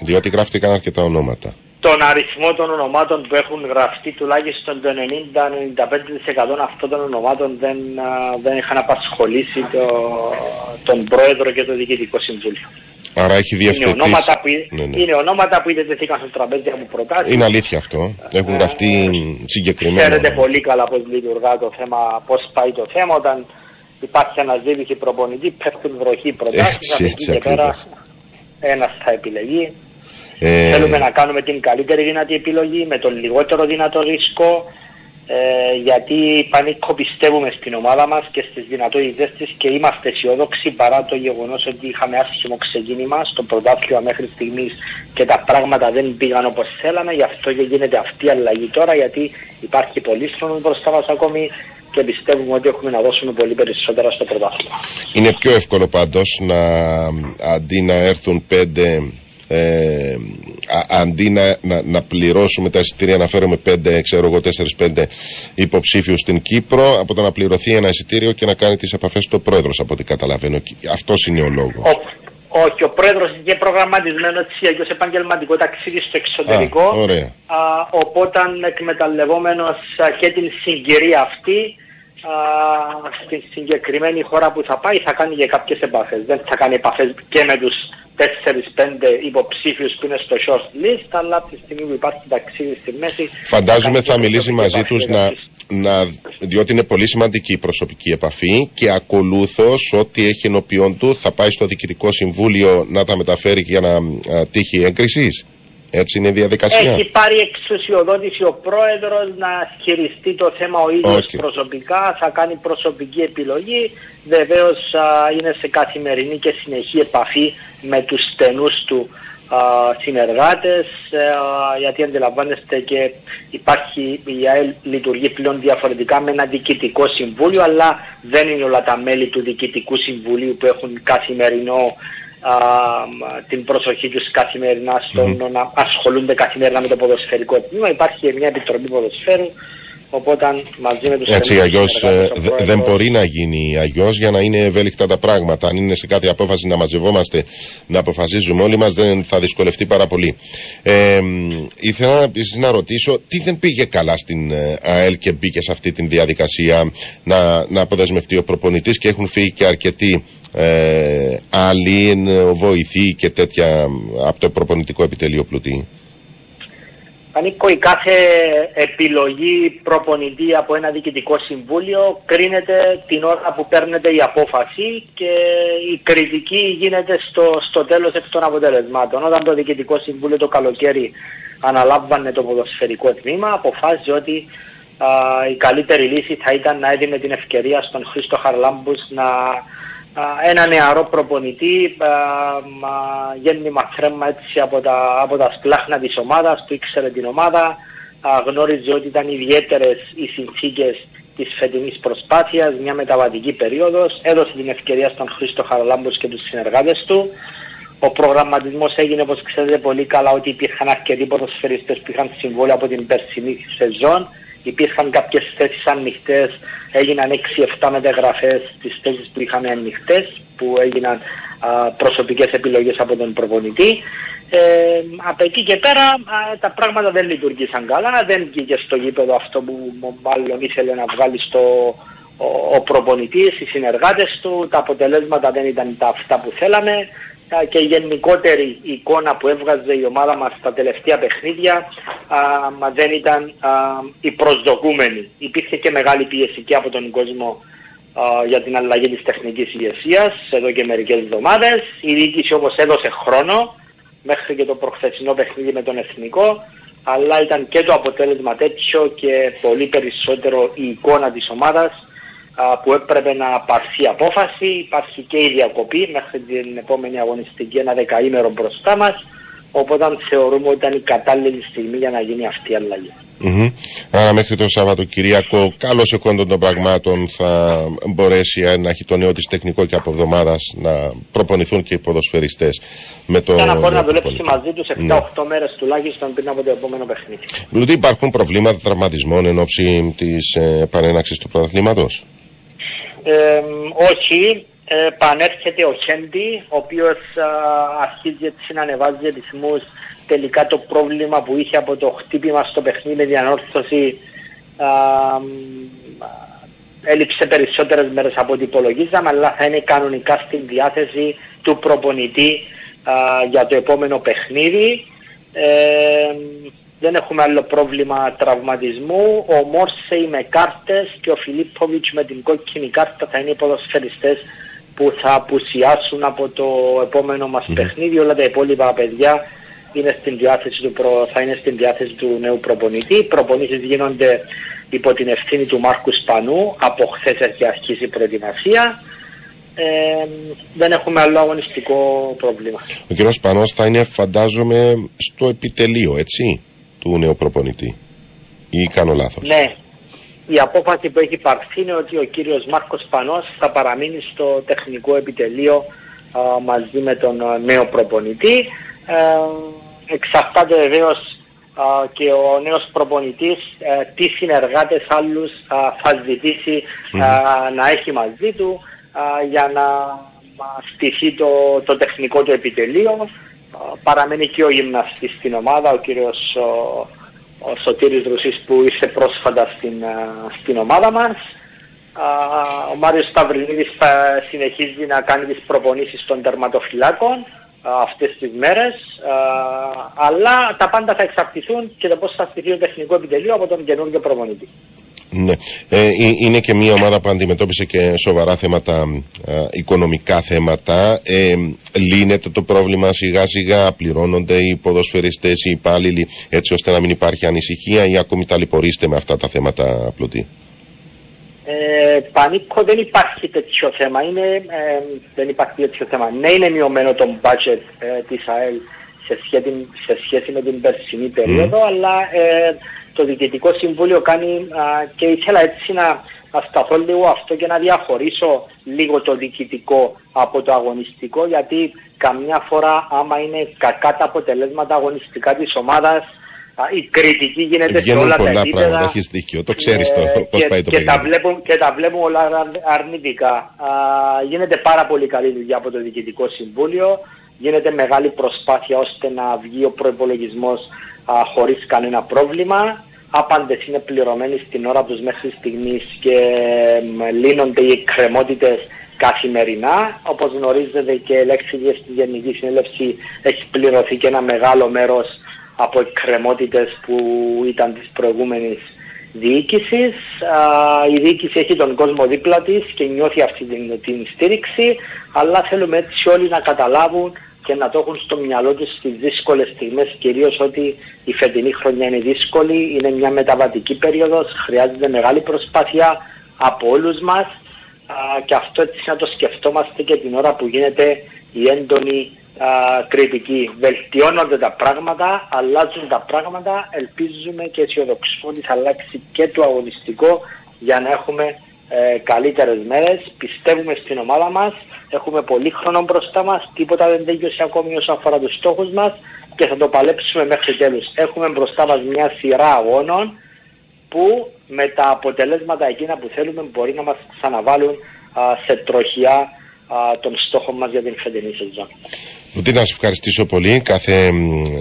Διότι γράφτηκαν αρκετά ονόματα. Τον αριθμό των ονομάτων που έχουν γραφτεί τουλάχιστον το 90-95% αυτών των ονομάτων δεν, δεν είχαν απασχολήσει το, τον πρόεδρο και το διοικητικό συμβούλιο. Άρα έχει διευθετήσει. Είναι ονόματα που, ναι, ναι. Είναι ονόματα που τεθήκαν στο τραπέζι από προτάσεις. Είναι αλήθεια αυτό. Έχουν γραφτεί ε, συγκεκριμένα. Ξέρετε πολύ καλά πώς λειτουργά το θέμα, πώς πάει το θέμα όταν υπάρχει αναζήτηση προπονητή, πέφτουν βροχή προτάσεις, από εκεί και πέρα ένας θα επιλεγεί. Ε... Θέλουμε να κάνουμε την καλύτερη δυνατή επιλογή με τον λιγότερο δυνατό ρίσκο ε, γιατί πανίκο πιστεύουμε στην ομάδα μας και στις δυνατότητες της και είμαστε αισιόδοξοι παρά το γεγονός ότι είχαμε άσχημο ξεκίνημα στο πρωτάθλημα μέχρι στιγμής και τα πράγματα δεν πήγαν όπως θέλαμε. Γι' αυτό και γίνεται αυτή η αλλαγή τώρα γιατί υπάρχει πολύ χρόνο μπροστά μας ακόμη και πιστεύουμε ότι έχουμε να δώσουμε πολύ περισσότερα στο πρωτάθλημα. Είναι πιο εύκολο πάντως να αντί να έρθουν πέντε ε, αντί να, να, πληρώσουμε τα εισιτήρια να φέρουμε πέντε, ξέρω εγώ, τέσσερις-πέντε υποψήφιους στην Κύπρο από το να πληρωθεί ένα εισιτήριο και να κάνει τις επαφές στο πρόεδρος από ό,τι καταλαβαίνω. Αυτός είναι ο λόγος. Όχι, ο πρόεδρος είχε προγραμματισμένος έτσι για επαγγελματικό ταξίδι στο εξωτερικό. Α, ωραία. Α, οπότε εκμεταλλευόμενος και την συγκυρία αυτή α, στην συγκεκριμένη χώρα που θα πάει θα κάνει και κάποιες επαφές. Δεν θα κάνει επαφές και με τους 4-5 υποψήφιους που είναι στο short list, αλλά από τη στιγμή που υπάρχει ταξίδι στη μέση. Φαντάζομαι θα μιλήσει μαζί τους να, να, διότι είναι πολύ σημαντική η προσωπική επαφή και ακολούθως ό,τι έχει ενώπιον του θα πάει στο Διοικητικό Συμβούλιο να τα μεταφέρει για να α, τύχει έγκρισης. Έτσι είναι η διαδικασία. Έχει πάρει εξουσιοδότηση ο πρόεδρος να χειριστεί το θέμα ο ίδιος Okay. προσωπικά, θα κάνει προσωπική επιλογή. Βεβαίως α, είναι σε καθημερινή και συνεχή επαφή με τους στενούς του α, συνεργάτες α, γιατί αντιλαμβάνεστε και υπάρχει η ΑΕΛ λειτουργεί πλέον διαφορετικά με ένα διοικητικό συμβούλιο αλλά δεν είναι όλα τα μέλη του διοικητικού συμβουλίου που έχουν καθημερινό α, μ, την προσοχή τους καθημερινά στο να ασχολούνται καθημερινά με το ποδοσφαιρικό τμήμα. Υπάρχει και μια επιτροπή ποδοσφαίρου, οπότε μαζί με τους Έτσι, στενούς αλλιώ συνεργάτες, ο δεν πρόεδρος- μπορεί να γίνει αλλιώ για να είναι ευέλικτα τα πράγματα. Αν είναι σε κάθε απόφαση να μαζευόμαστε, να αποφασίζουμε όλοι μας, δεν θα δυσκολευτεί πάρα πολύ. Ε, μ, ήθελα επίσης να ρωτήσω, τι δεν πήγε καλά στην ε, ΑΕΛ και μπήκε σε αυτή τη διαδικασία να, να αποδεσμευτεί ο προπονητής και έχουν φύγει και αρκετοί ε, άλλοι, ε, βοηθοί και τέτοια από το προπονητικό επιτελείο πλουτή; Πανίκο, η κάθε επιλογή προπονητή από ένα διοικητικό συμβούλιο κρίνεται την ώρα που παίρνεται η απόφαση και η κριτική γίνεται στο, στο τέλος εκ των αποτελεσμάτων. Όταν το διοικητικό συμβούλιο το καλοκαίρι αναλάμβανε το ποδοσφαιρικό τμήμα, αποφάσισε ότι α, η καλύτερη λύση θα ήταν να έδινε την ευκαιρία στον Χρήστο Χαρλάμπους να α, ένα νεαρό προπονητή α, μα, γέννημα θρέμμα έτσι από τα, από τα σπλάχνα της ομάδας, που ήξερε την ομάδα, α, γνώριζε ότι ήταν ιδιαίτερες οι συνθήκες της φετινής προσπάθειας, μια μεταβατική περίοδος, έδωσε την ευκαιρία στον Χρήστο Χαραλάμπους και τους συνεργάτες του. Ο προγραμματισμός έγινε, όπως ξέρετε πολύ καλά, ότι υπήρχαν αρκετοί ποδοσφαιριστές που είχαν συμβόλαια από την περσινή σεζόν. Υπήρχαν κάποιες θέσεις ανοιχτές, έγιναν 6-7 μεταγραφές στις θέσεις που είχαν ανοιχτές, που έγιναν α, προσωπικές επιλογές από τον προπονητή. Ε, από εκεί και πέρα α, τα πράγματα δεν λειτουργήσαν καλά, δεν βγήκε στο γήπεδο αυτό που μάλλον ήθελε να βγάλει στο, ο, ο προπονητής, οι συνεργάτες του, τα αποτελέσματα δεν ήταν τα αυτά που θέλαμε α, και η γενικότερη εικόνα που έβγαζε η ομάδα μας στα τελευταία παιχνίδια α, μα δεν ήταν α, η προσδοκούμενη. Υπήρχε και μεγάλη πίεση και από τον κόσμο α, για την αλλαγή της τεχνικής ηγεσίας εδώ και μερικές εβδομάδες. Η διοίκηση όμως έδωσε χρόνο μέχρι και το προχθεσινό παιχνίδι με τον Εθνικό αλλά ήταν και το αποτέλεσμα τέτοιο και πολύ περισσότερο η εικόνα της ομάδας α, που έπρεπε να πάρθει απόφαση. Υπάρχει και η διακοπή μέχρι την επόμενη αγωνιστική ένα δεκαήμερο μπροστά μας οπότε θεωρούμε ότι ήταν η κατάλληλη στιγμή για να γίνει αυτή η αλλαγή. Μμμ. Άρα μέχρι το Σαββατοκυριακό, καλώς εκόντων των πραγμάτων, θα μπορέσει ε, να έχει το νέο της τεχνικό και από εβδομάδας να προπονηθούν και οι ποδοσφαιριστές με το. Για να μπορεί να νέο δουλέψει προπονητή. μαζί τους 7-8 Ναι. μέρες τουλάχιστον πριν από το επόμενο παιχνίδι. Δηλαδή υπάρχουν προβλήματα τραυματισμών εν ώψη της ε, παρέναξη του πρωταθλήματος. Ε, όχι, ε, πανέρχεται ο Χέντι, ο οποίος α, αρχίζει έτσι να ανεβάζει ρυθμούς. Τελικά το πρόβλημα που είχε από το χτύπημα στο παιχνίδι με διανόρθωση α, μ, έλειψε περισσότερες μέρες από ό,τι υπολογίζαμε, αλλά θα είναι κανονικά στην διάθεση του προπονητή α, για το επόμενο παιχνίδι. Ε, δεν έχουμε άλλο πρόβλημα τραυματισμού. Ο Μόρσεϊ με κάρτες και ο Φιλίπποβιτς με την κόκκινη κάρτα θα είναι οι ποδοσφαιριστές που θα απουσιάσουν από το επόμενο μας παιχνίδι. Όλα τα υπόλοιπα παιδιά είναι στην διάθεση του προ... θα είναι στην διάθεση του νέου προπονητή. Οι προπονήσεις γίνονται υπό την ευθύνη του Μάρκου Σπανού. Από χθες έχει αρχίσει η προετοιμασία. Ε, δεν έχουμε άλλο αγωνιστικό πρόβλημα. Ο κ. Σπανός θα είναι, φαντάζομαι, στο επιτελείο, έτσι, του νέου προπονητή. Ή κάνω λάθος. Ναι, η απόφαση που έχει πάρθει είναι ότι ο κύριος Μάρκος Πανός θα παραμείνει στο τεχνικό επιτελείο α, μαζί με τον α, νέο προπονητή. Ε, εξαρτάται βεβαίως και ο νέος προπονητής ε, τι συνεργάτες άλλους α, θα ζητήσει α, να έχει μαζί του α, για να στηθεί το, το τεχνικό του επιτελείο. Παραμένει και ο γυμναστής στην ομάδα, ο κύριος ο, ο Σωτήρης Ρουσής που ήρθε πρόσφατα στην, στην ομάδα μας. Ο Μάριος Σταυρινίδης θα συνεχίζει να κάνει τις προπονήσεις των τερματοφυλάκων αυτές τις μέρες αλλά τα πάντα θα εξαρτηθούν και το πώς θα στηθεί το τεχνικό επιτελείο από τον καινούργιο προπονητή. Ναι. Ε, είναι και μια ομάδα που αντιμετώπισε και σοβαρά θέματα, οικονομικά θέματα. Ε, λύνεται το πρόβλημα σιγά σιγά, πληρώνονται οι ποδοσφαιριστές, οι υπάλληλοι, έτσι ώστε να μην υπάρχει ανησυχία ή ακόμη ταλαιπωρήστε με αυτά τα θέματα πλωτή. Ε, πανίκο δεν υπάρχει τέτοιο θέμα. Είναι, ε, δεν υπάρχει τέτοιο θέμα. Ναι, είναι μειωμένο το budget ε, της ΑΕΛ σε σχέση, σε σχέση με την περσινή περίοδο, αλλά ε, το Διοικητικό Συμβούλιο κάνει και ήθελα έτσι να, να σταθώ λίγο αυτό και να διαχωρίσω λίγο το διοικητικό από το αγωνιστικό γιατί καμιά φορά άμα είναι κακά τα αποτελέσματα αγωνιστικά της ομάδας η κριτική γίνεται σε όλα πολλά τα επίπεδα. πράγματα, έχεις δίκιο, το ξέρεις το, ε, πώς πάει το και τα, βλέπουν, και τα βλέπουμε όλα αρνητικά. Α, γίνεται πάρα πολύ καλή δουλειά από το Διοικητικό Συμβούλιο, γίνεται μεγάλη προσπάθεια ώστε να βγει ο προπολογισμό χωρίς κανένα πρόβλημα. Άπαντες είναι πληρωμένοι στην ώρα τους μέχρι στιγμής και λύνονται οι εκκρεμότητες καθημερινά. Όπως γνωρίζετε και η λέξη στη Γενική Συνέλευση έχει πληρωθεί και ένα μεγάλο μέρος από εκκρεμότητες που ήταν της προηγούμενης διοίκησης. Η διοίκηση έχει τον κόσμο δίπλα της και νιώθει αυτή την, την στήριξη, αλλά θέλουμε έτσι όλοι να καταλάβουν και να το έχουν στο μυαλό τους στις δύσκολες στιγμές, κυρίως ότι η φετινή χρονιά είναι δύσκολη, είναι μια μεταβατική περίοδος, χρειάζεται μεγάλη προσπάθεια από όλους μας και αυτό έτσι να το σκεφτόμαστε και την ώρα που γίνεται η έντονη κριτική. Βελτιώνονται τα πράγματα, αλλάζουν τα πράγματα, ελπίζουμε και αισιοδοξούμε ότι θα αλλάξει και το αγωνιστικό για να έχουμε ε, καλύτερες μέρες. Πιστεύουμε στην ομάδα μας, έχουμε πολύ χρόνο μπροστά μας, τίποτα δεν τέλειωσε ακόμη όσον αφορά τους στόχους μας και θα το παλέψουμε μέχρι τέλους. Έχουμε μπροστά μας μια σειρά αγώνων που με τα αποτελέσματα εκείνα που θέλουμε μπορεί να μας ξαναβάλουν σε τροχιά των στόχων μας για την φετινή σεζόν. Ούτε να σα ευχαριστήσω πολύ. Κάθε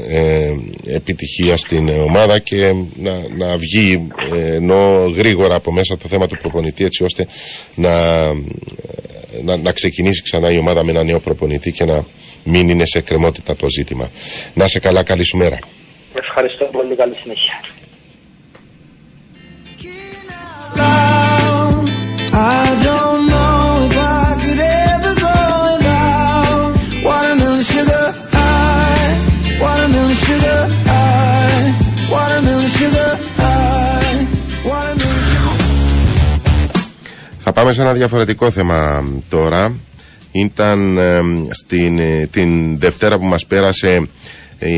ε, επιτυχία στην ομάδα και να, να βγει ε, ενώ γρήγορα από μέσα το θέμα του προπονητή έτσι ώστε να, να, να ξεκινήσει ξανά η ομάδα με ένα νέο προπονητή και να μην είναι σε κρεμότητα το ζήτημα. Να σε καλά, καλή σου μέρα. Ευχαριστώ πολύ, καλή συνέχεια. Πάμε σε ένα διαφορετικό θέμα τώρα. Ήταν στην, ε, την Δευτέρα που μας πέρασε ε,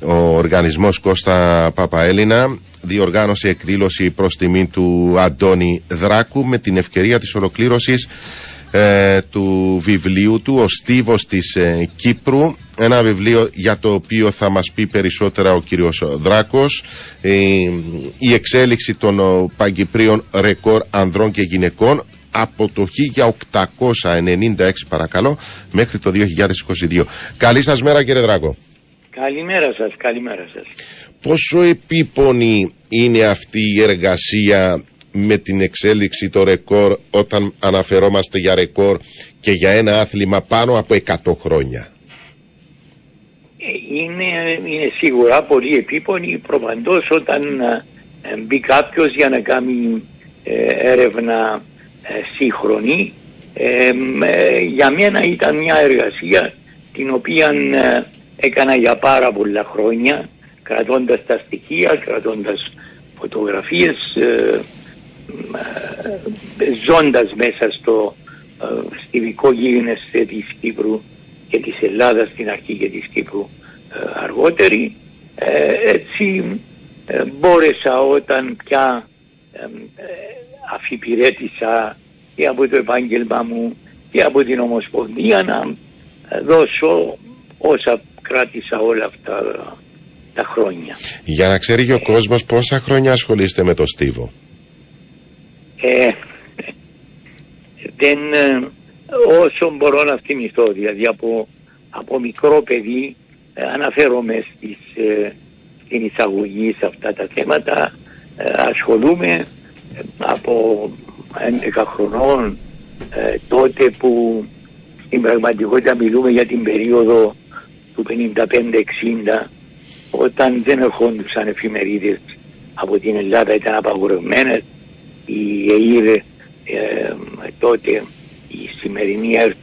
ο οργανισμός Κώστα Παπαέλληνα διοργάνωσε εκδήλωση προς τιμή του Αντώνη Δράκου με την ευκαιρία της ολοκλήρωσης ε, του βιβλίου του «Ο Στίβος της ε, Κύπρου» ένα βιβλίο για το οποίο θα μας πει περισσότερα ο κύριος Δράκος ε, η εξέλιξη των παγκυπρίων ρεκόρ ανδρών και γυναικών από το 1896 παρακαλώ μέχρι το 2022. Καλή σας μέρα κύριε Δράκο. Καλημέρα σας, καλημέρα σας. Πόσο επίπονη είναι αυτή η εργασία με την εξέλιξη το ρεκόρ όταν αναφερόμαστε για ρεκόρ και για ένα άθλημα πάνω από 100 χρόνια. Ε, είναι, είναι σίγουρα πολύ επίπονη προπαντός όταν ε, μπει κάποιος για να κάνει ε, έρευνα σύγχρονη. για μένα ήταν μια εργασία την οποία έκανα για πάρα πολλά χρόνια κρατώντας τα στοιχεία, κρατώντας φωτογραφίες, ζώντας μέσα στο ε, στιβικό γίγνεσθε της Κύπρου και της Ελλάδας στην αρχή και της Κύπρου ε, αργότερη ε, έτσι μπόρεσα όταν πια αφιπηρέτησα και από το επάγγελμα μου και από την Ομοσπονδία να δώσω όσα κράτησα όλα αυτά τα χρόνια. Για να ξέρει και ο κόσμος πόσα χρόνια ασχολείστε με το Στίβο. Ε, δεν, όσο μπορώ να θυμηθώ, δηλαδή από, από μικρό παιδί ε, αναφέρομαι στις, ε, στην εισαγωγή σε αυτά τα θέματα, ε, ασχολούμαι ε, από 11 χρονών ε, τότε που στην πραγματικότητα μιλούμε για την περίοδο του 55-60 όταν δεν ερχόντουσαν εφημερίδες από την Ελλάδα ήταν απαγορευμένες η ΕΕ τότε η σημερινή ΕΡΤ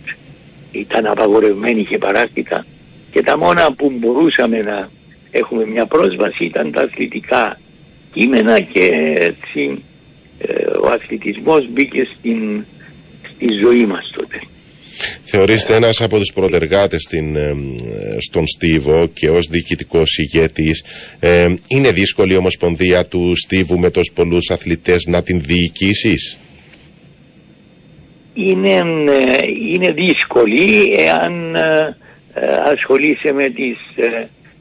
ήταν απαγορευμένη και παράστητα και τα μόνα που μπορούσαμε να έχουμε μια πρόσβαση ήταν τα αθλητικά κείμενα και έτσι ε, ο αθλητισμός μπήκε στην, στη ζωή μας τότε. Θεωρείστε ένας από τους προτεργάτες στην, ε, στον Στίβο και ως διοικητικός ηγέτης. Ε, είναι δύσκολη η ομοσπονδία του Στίβου με τόσους πολλούς αθλητές να την διοικήσεις; Είναι, ε, είναι δύσκολη εάν ε, ασχολείσαι με τις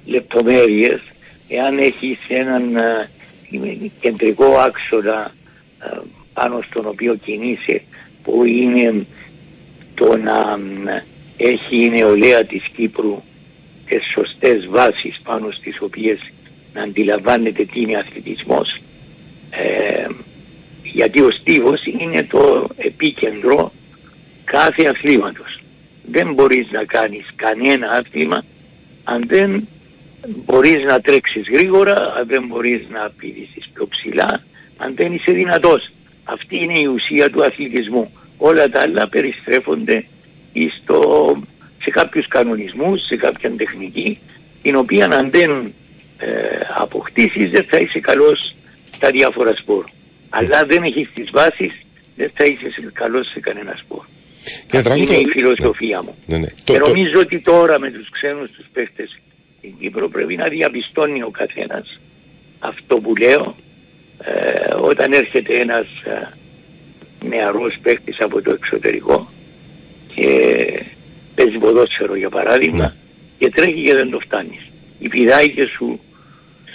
λεπτομέρειες, εάν έχεις έναν κεντρικό άξονα πάνω στον οποίο κινείσαι που είναι το να έχει η νεολαία της Κύπρου τις σωστές βάσεις πάνω στις οποίες να αντιλαμβάνεται τι είναι αθλητισμός ε, γιατί ο στίβος είναι το επίκεντρο κάθε αθλήματος. Δεν μπορείς να κάνεις κανένα άθλημα αν δεν μπορείς να τρέξεις γρήγορα, αν δεν μπορείς να πηδήσεις πιο ψηλά, αν δεν είσαι δυνατός. Αυτή είναι η ουσία του αθλητισμού. Όλα τα άλλα περιστρέφονται στο, σε κάποιους κανονισμούς, σε κάποια τεχνική, την οποία αν δεν ε, αποκτήσεις δεν θα είσαι καλός στα διάφορα σπορ. Αλλά δεν έχεις τις βάσεις, δεν θα είσαι καλός σε κανένα σπορ. Και Αυτή είναι η φιλοσοφία μου. Ναι, ναι. Και νομίζω ότι τώρα με τους ξένους τους παίχτες στην Κύπρο πρέπει να διαπιστώνει ο καθένας αυτό που λέω ε, όταν έρχεται ένας ε, νεαρός παίκτης από το εξωτερικό και παίζει ποδόσφαιρο για παράδειγμα ναι. και τρέχει και δεν το φτάνεις. Υπηδάει και σου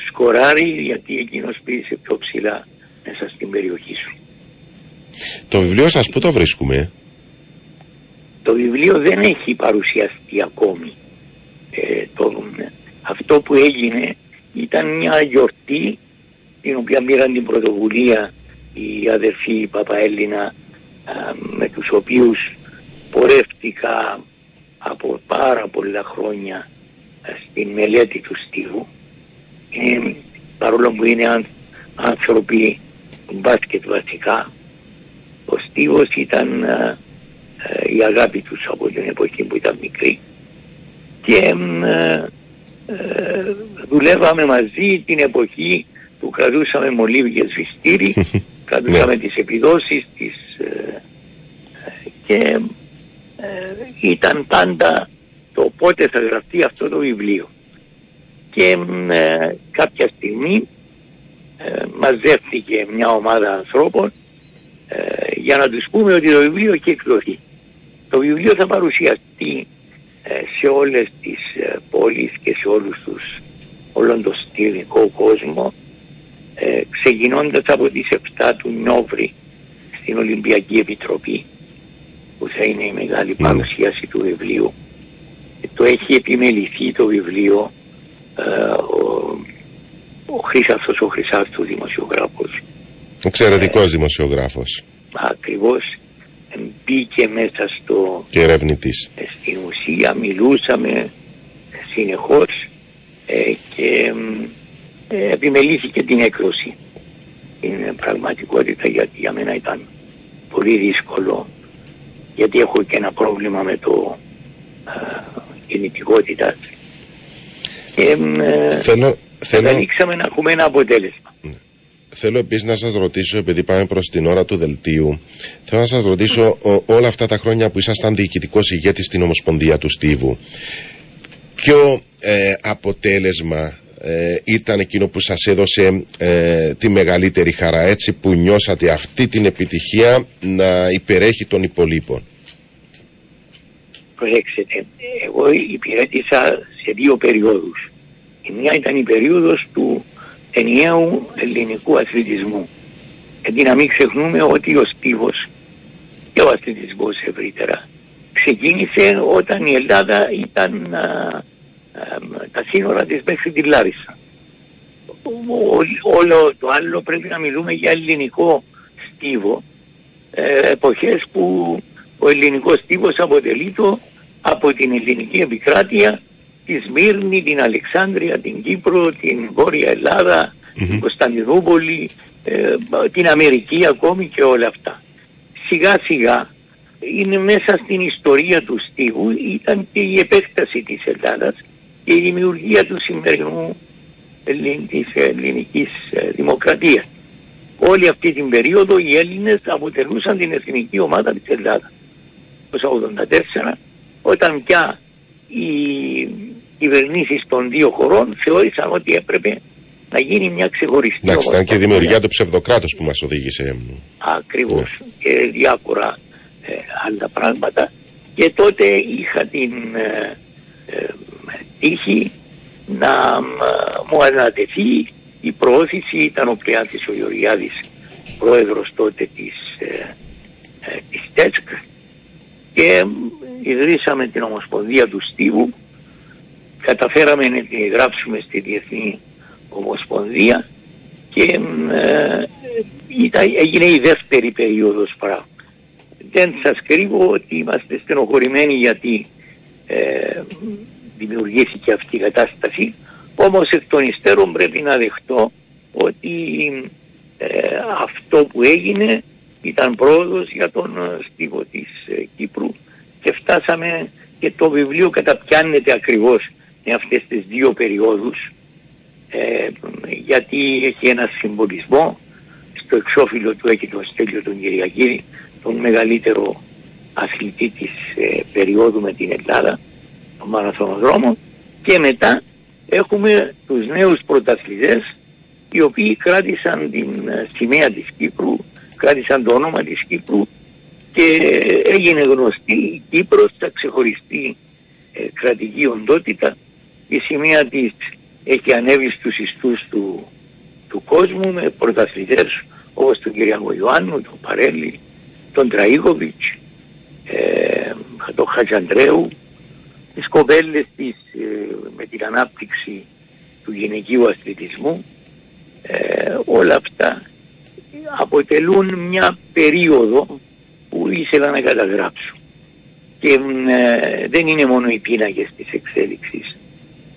σκοράρει γιατί εκείνος πήγε πιο ψηλά μέσα στην περιοχή σου. Το βιβλίο σας πού το βρίσκουμε; Το βιβλίο δεν έχει παρουσιαστεί ακόμη. Ε, το, αυτό που έγινε ήταν μια γιορτή την οποία πήραν την πρωτοβουλία οι αδερφοί Παπαέλληνα με τους οποίους πορεύτηκα από πάρα πολλά χρόνια στην μελέτη του Στίβου ε, παρόλο που είναι άνθρωποι μπάσκετ βασικά ο Στίβος ήταν η αγάπη τους από την εποχή που ήταν μικρή και ε, δουλεύαμε μαζί την εποχή που κρατούσαμε μολύβι και σβηστήρι κρατούσαμε τις επιδόσεις της ε, και ε, ήταν πάντα το πότε θα γραφτεί αυτό το βιβλίο. Και ε, κάποια στιγμή μαζεύτηκε μια ομάδα ανθρώπων για να τους πούμε ότι το βιβλίο έχει εκδοθεί. Το βιβλίο θα παρουσιαστεί σε όλες τις πόλεις και σε όλους τους όλον τον στιλικό κόσμο ε, ξεκινώντας από τις 7 του Νόβρη στην Ολυμπιακή Επιτροπή που θα είναι η μεγάλη ναι. παρουσίαση του βιβλίου. Ε, το έχει επιμεληθεί το βιβλίο ε, ο, ο Χρυσάφτος ο Χρυσάφτος δημοσιογράφος. Εξαιρετικός ε, δημοσιογράφος. Ακριβώς μπήκε μέσα στο... Και ερευνητής. Ε, στην ουσία μιλούσαμε συνεχώς ε, και ε, επιμελήθηκε την έκδοση. Είναι πραγματικότητα γιατί για μένα ήταν πολύ δύσκολο γιατί έχω και ένα πρόβλημα με το ε, κινητικότητα. Και ε, θέλω, θέλω... να έχουμε ένα αποτέλεσμα. Ναι. Θέλω επίσης να σας ρωτήσω, επειδή πάμε προς την ώρα του δελτίου, θέλω να σας ρωτήσω όλα αυτά τα χρόνια που ήσασταν διοικητικός ηγέτης στην Ομοσπονδία του Στίβου, ποιο ε, αποτέλεσμα ε, ήταν εκείνο που σας έδωσε ε, τη μεγαλύτερη χαρά έτσι που νιώσατε αυτή την επιτυχία να υπερέχει των υπολείπων. Προσέξτε, εγώ υπηρέτησα σε δύο περιόδους. Η μια ήταν η περίοδος του ενιαίου ελληνικού αθλητισμού. Γιατί να μην ξεχνούμε ότι ο Στίβος και ο αθλητισμός ευρύτερα ξεκίνησε όταν η Ελλάδα ήταν τα σύνορα της μέχρι τη Λάρισα. Όλο το άλλο πρέπει να μιλούμε για ελληνικό στίβο, ε, εποχές που ο ελληνικός στίβος αποτελεί το από την ελληνική επικράτεια τη Σμύρνη, την Αλεξάνδρεια, την Κύπρο, την Βόρεια Ελλάδα, την Κωνσταντινούπολη, ε, την Αμερική ακόμη και όλα αυτά. Σιγά σιγά είναι μέσα στην ιστορία του στίβου ήταν και η επέκταση της Ελλάδας και η δημιουργία του σημερινού της ελληνικής ε, δημοκρατίας. Όλη αυτή την περίοδο οι Έλληνες αποτελούσαν την εθνική ομάδα της Ελλάδας. Το 1984 όταν πια οι κυβερνήσεις των δύο χωρών θεώρησαν ότι έπρεπε να γίνει μια ξεχωριστή Εντάξει, ήταν και η δημιουργία του ψευδοκράτους που μας οδήγησε. Ακριβώς. Ναι. Και διάφορα ε, άλλα πράγματα. Και τότε είχα την ε, ε, τύχη να μου ανατεθεί η προώθηση, ήταν ο Πλεάτης ο Γεωργιάδης πρόεδρος τότε της, της ΤΕΣΚ και ιδρύσαμε την Ομοσπονδία του Στίβου. Καταφέραμε να την γράψουμε στη Διεθνή Ομοσπονδία. Και ε, έγινε η δεύτερη περίοδος παρά. Δεν σας κρύβω ότι είμαστε στενοχωρημένοι γιατί ε, δημιουργήθηκε αυτή η κατάσταση όμως εκ των υστέρων πρέπει να δεχτώ ότι ε, αυτό που έγινε ήταν πρόοδος για τον ε, στίβο της ε, Κύπρου και φτάσαμε και το βιβλίο καταπιάνεται ακριβώς με αυτές τις δύο περιόδους ε, γιατί έχει ένα συμβολισμό στο εξώφυλλο του έχει τον Στέλιο τον Κυριακήρη τον μεγαλύτερο αθλητή της περίοδου με την Ελλάδα. τον μαραθωνοδρόμο και μετά έχουμε τους νέους πρωταθλητές οι οποίοι κράτησαν την σημαία της Κύπρου κράτησαν το όνομα της Κύπρου και έγινε γνωστή η Κύπρος θα ξεχωριστεί ε, κρατική οντότητα. Η σημεία της έχει ανέβει στους ιστούς του, του κόσμου με πρωταθλητές όπως τον Κυριάκο Ιωάννου, τον Παρέλη, τον Τραίγοβιτς, ε, τον Χατζαντρέου, τις κοπέλες της ε, με την ανάπτυξη του γυναικείου αθλητισμού, ε, όλα αυτά αποτελούν μια περίοδο που ήθελα να καταγράψω. Και ε, δεν είναι μόνο οι πίνακες της εξέλιξης.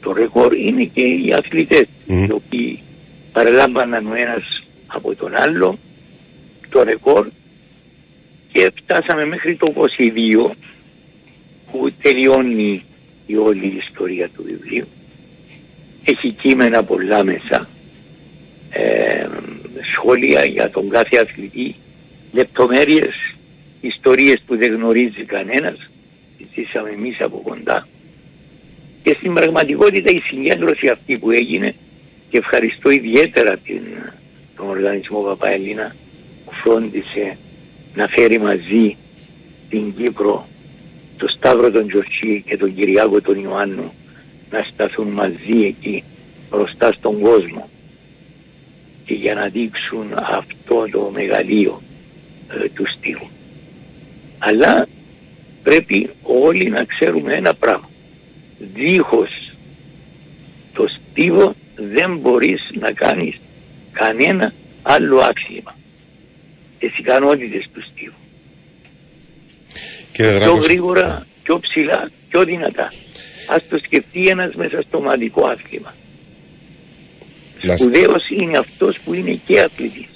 Το ρεκόρ είναι και οι αθλητές οι οποίοι παραλάμβαναν ο ένας από τον άλλο το ρεκόρ και φτάσαμε μέχρι το 22 που τελειώνει η όλη ιστορία του βιβλίου. Έχει κείμενα πολλά μέσα. Ε, σχόλια για τον κάθε αθλητή, λεπτομέρειες, ιστορίες που δεν γνωρίζει κανένας, ζήσαμε εμείς από κοντά. Και στην πραγματικότητα η συγκέντρωση αυτή που έγινε και ευχαριστώ ιδιαίτερα την, τον οργανισμό Παπαελίνα που φρόντισε να φέρει μαζί την Κύπρο το Σταύρο τον Τζορτσί και τον Κυριάκο τον Ιωάννου να σταθούν μαζί εκεί μπροστά στον κόσμο και για να δείξουν αυτό το μεγαλείο ε, του στίχου. Αλλά πρέπει όλοι να ξέρουμε ένα πράγμα. Δίχως το στίβο δεν μπορείς να κάνεις κανένα άλλο άξιμα. Τις ικανότητες του στίβου. Πιο γρήγορα, πιο ψηλά, πιο δυνατά. Ας το σκεφτεί ένας μέσα στο μαδικό άθλημα. Σπουδαίος είναι αυτός που είναι και αθλητής.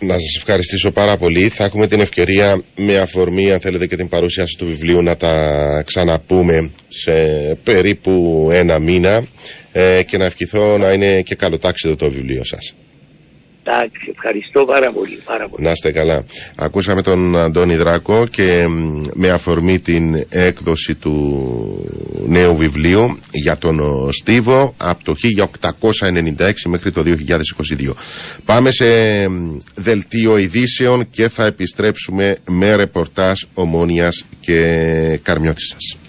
Να σας ευχαριστήσω πάρα πολύ. Θα έχουμε την ευκαιρία με αφορμή, αν θέλετε, και την παρουσίαση του βιβλίου να τα ξαναπούμε σε περίπου ένα μήνα ε, και να ευχηθώ να είναι και καλοτάξιδο το βιβλίο σας. Εντάξει, ευχαριστώ πάρα πολύ, πάρα πολύ. Να είστε καλά. Ακούσαμε τον Αντώνη Δράκο και με αφορμή την έκδοση του νέου βιβλίου για τον Στίβο από το 1896 μέχρι το 2022. Πάμε σε δελτίο ειδήσεων και θα επιστρέψουμε με ρεπορτάζ ομόνιας και καρμιώτης σας.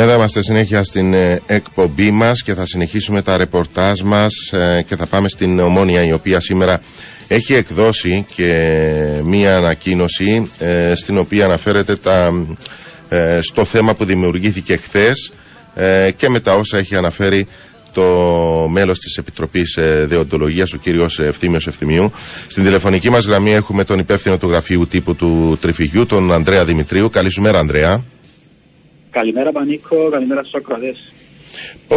Εδώ είμαστε συνέχεια στην ε, εκπομπή μας και θα συνεχίσουμε τα ρεπορτάζ μας ε, και θα πάμε στην Ομόνια η οποία σήμερα έχει εκδώσει και μία ανακοίνωση ε, στην οποία αναφέρεται τα, στο θέμα που δημιουργήθηκε χθες και με τα όσα έχει αναφέρει το μέλος της Επιτροπής Δεοντολογίας, ο κύριος Ευθύμιος Ευθυμίου. Στην τηλεφωνική μας γραμμή έχουμε τον υπεύθυνο του γραφείου τύπου του Τριφυγιού, τον Ανδρέα Δημητρίου. Καλή σου μέρα, Ανδρέα. Καλημέρα Πανίκο, καλημέρα στους ακροατές.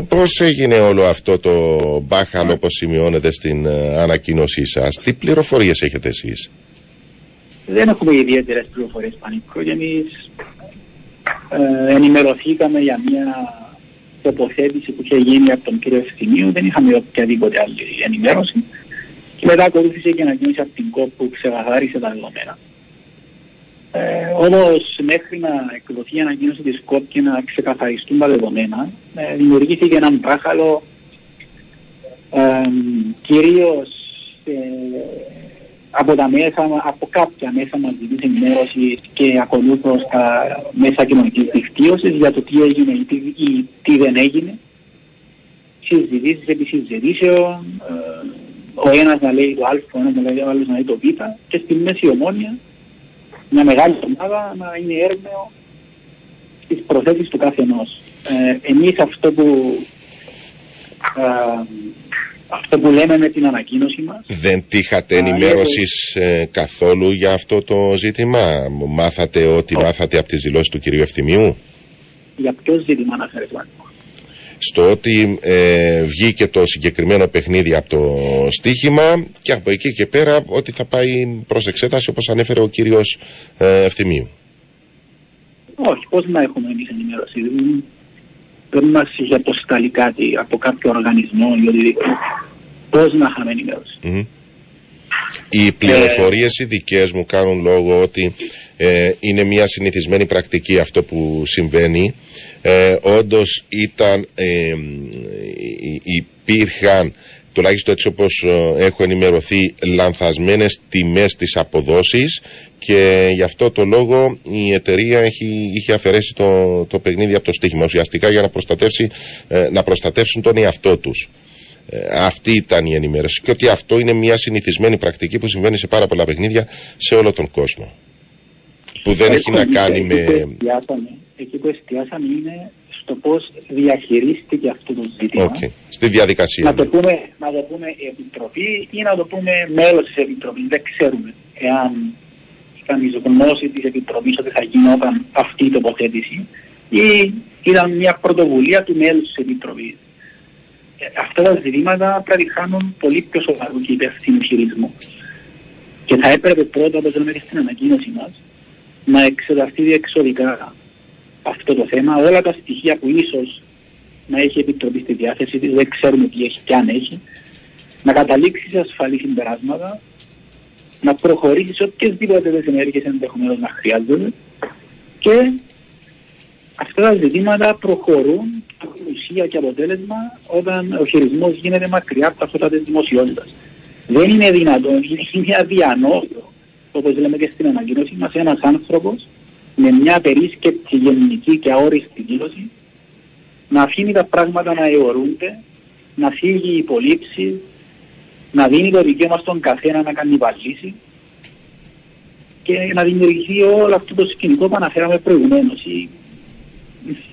Πώς έγινε όλο αυτό το μπάχαλο όπως σημειώνεται στην uh, ανακοίνωσή σας, τι πληροφορίες έχετε εσείς; Δεν έχουμε ιδιαίτερες πληροφορίες Πανίκο και εμείς ε, ενημερωθήκαμε για μια τοποθέτηση που είχε γίνει από τον κύριο Ευθυμίου, δεν είχαμε οποιαδήποτε άλλη ενημέρωση και μετά ακολούθησε και ανακοίνωση από την ΚΟΠ που ξεκαθάρισε τα δεδομένα. Ε, Όμω μέχρι να εκδοθεί η ανακοίνωση της ΚΟΠ και να ξεκαθαριστούν τα δεδομένα, ε, δημιουργήθηκε έναν μπάχαλο ε, κυρίως ε, από, τα μέσα, από κάποια μέσα μαζικής ενημέρωσης και ακολούθω τα μέσα κοινωνικής δικτύωσης για το τι έγινε ή τι, ή τι δεν έγινε. Συζητήσεις επί συζητήσεων, ε, ο ένας να λέει το Α, ο ένας να λέει, ο άλλος να λέει το Β, και στη μέση ομόνια μια μεγάλη ομάδα να είναι έρμεο στις προθέσεις του κάθε ενός. Ε, εμείς αυτό που, ε, αυτό που λέμε με την ανακοίνωση μας... Δεν τύχατε ενημέρωσης ε, καθόλου για αυτό το ζήτημα; Μάθατε ό,τι μάθατε από τις δηλώσεις του κυρίου Ευθυμίου; Για ποιο ζήτημα αναφέρεται στο ότι ε, βγήκε το συγκεκριμένο παιχνίδι από το στοίχημα και από εκεί και πέρα ότι θα πάει προς εξέταση όπως ανέφερε ο κύριος ε, Ευθυμίου. Όχι, πώς να έχουμε εμείς ενημέρωση. Δεν μας είχε αποσταλεί κάτι από κάποιο οργανισμό ή οτιδήποτε. Πώς να είχαμε ενημέρωση. Mm-hmm. Οι πληροφορίες οι δικές μου κάνουν λόγο ότι ε, είναι μια συνηθισμένη πρακτική αυτό που συμβαίνει ε, όντως ήταν, ε, υπήρχαν τουλάχιστον έτσι όπως ε, έχω ενημερωθεί λανθασμένες τιμές της αποδόσεις και γι' αυτό το λόγο η εταιρεία έχει, είχε αφαιρέσει το, το παιχνίδι από το στοίχημα ουσιαστικά για να, προστατεύσει, ε, να προστατεύσουν τον εαυτό τους. αυτή ήταν η ενημέρωση και ότι αυτό είναι μια συνηθισμένη πρακτική που συμβαίνει σε πάρα πολλά παιχνίδια σε όλο τον κόσμο. Που δεν έχει να κάνει με εκεί που εστιάσαμε είναι στο πώς διαχειρίστηκε αυτό το ζήτημα. Okay. Στη διαδικασία. Να το, πούμε, να το πούμε επιτροπή ή να το πούμε μέλος της επιτροπής. Δεν ξέρουμε εάν ήταν η γνώση της επιτροπής ότι θα γινόταν αυτή η τοποθέτηση ή ήταν μια πρωτοβουλία του μέλους της επιτροπής. Ε, αυτά τα ζητήματα πρέπει να χάνουν πολύ πιο σοβαρό και υπευθύνο χειρισμό. Και θα έπρεπε πρώτα, όπως λέμε και στην ανακοίνωση μας, να εξεταστεί διεξοδικά αυτό το θέμα. Όλα τα στοιχεία που ίσως να έχει επιτροπή στη διάθεση της, δεν ξέρουμε τι έχει και αν έχει, να καταλήξει σε ασφαλή συμπεράσματα, να προχωρήσει σε οποιασδήποτε ενέργειες ενδεχομένως να χρειάζονται και αυτά τα ζητήματα προχωρούν ουσία και αποτέλεσμα όταν ο χειρισμός γίνεται μακριά από τα φώτα της δημοσιότητας. Δεν είναι δυνατόν, είναι αδιανόητο, όπως λέμε και στην ανακοίνωση μας, ένας άνθρωπος με μια περίσκεψη γενική και αόριστη δήλωση να αφήνει τα πράγματα να αιωρούνται, να φύγει η υπολείψη, να δίνει το δικαίωμα στον καθένα να κάνει βαλίση και να δημιουργηθεί όλο αυτό το σκηνικό που αναφέραμε προηγουμένως.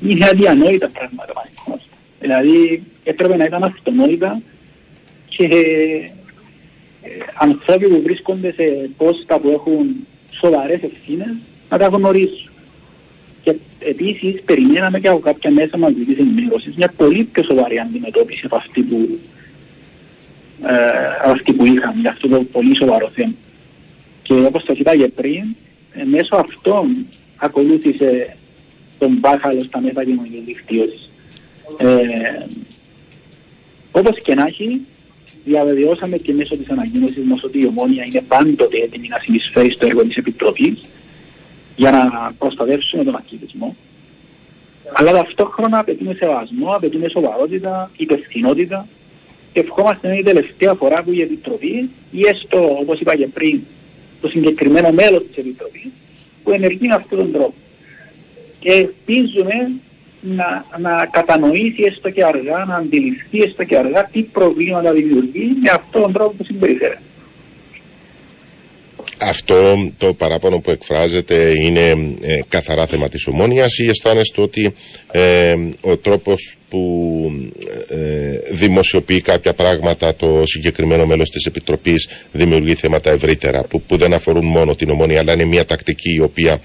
Είναι αδιανόητα πράγματα πανικώς. Δηλαδή έπρεπε να ήταν αυτονόητα και ε, ανθρώποι που βρίσκονται σε πόστα που έχουν σοβαρές ευθύνες να τα γνωρίσουν. Και επίσης περιμέναμε και από κάποια μέσα μαζικής ενημέρωσης μια πολύ πιο σοβαρή αντιμετώπιση από αυτή που, ε, αυτή που είχαμε, για αυτό το πολύ σοβαρό θέμα. Και όπως το είπα και πριν, ε, μέσω αυτών ακολούθησε τον μπάχαλο στα μέσα κοινωνική δικτύωση. Ε, Όπως και να έχει, διαβεβαιώσαμε και μέσω της ανακοίνωσης μας ότι η ομόνια είναι πάντοτε έτοιμη να συνεισφέρει στο έργο της Επιτροπής για να προστατεύσουμε τον αθλητισμό. Αλλά ταυτόχρονα απαιτούμε σεβασμό, απαιτούμε σοβαρότητα, υπευθυνότητα και ευχόμαστε να είναι η τελευταία φορά που η Επιτροπή ή έστω όπως είπα και πριν το συγκεκριμένο μέλος της Επιτροπής που ενεργεί με αυτόν τον τρόπο. Και ελπίζουμε να, να κατανοήσει έστω και αργά, να αντιληφθεί έστω και αργά τι προβλήματα δημιουργεί με αυτόν τον τρόπο που συμπεριφέρεται. Αυτό το παράπονο που εκφράζεται είναι ε, καθαρά θέμα της ομόνιας ή αισθάνεστε ότι ε, ο τρόπος που ε, δημοσιοποιεί κάποια πράγματα το συγκεκριμένο μέλος της Επιτροπής δημιουργεί θέματα ευρύτερα που, που δεν αφορούν μόνο την ομόνια αλλά είναι μια τακτική η οποία,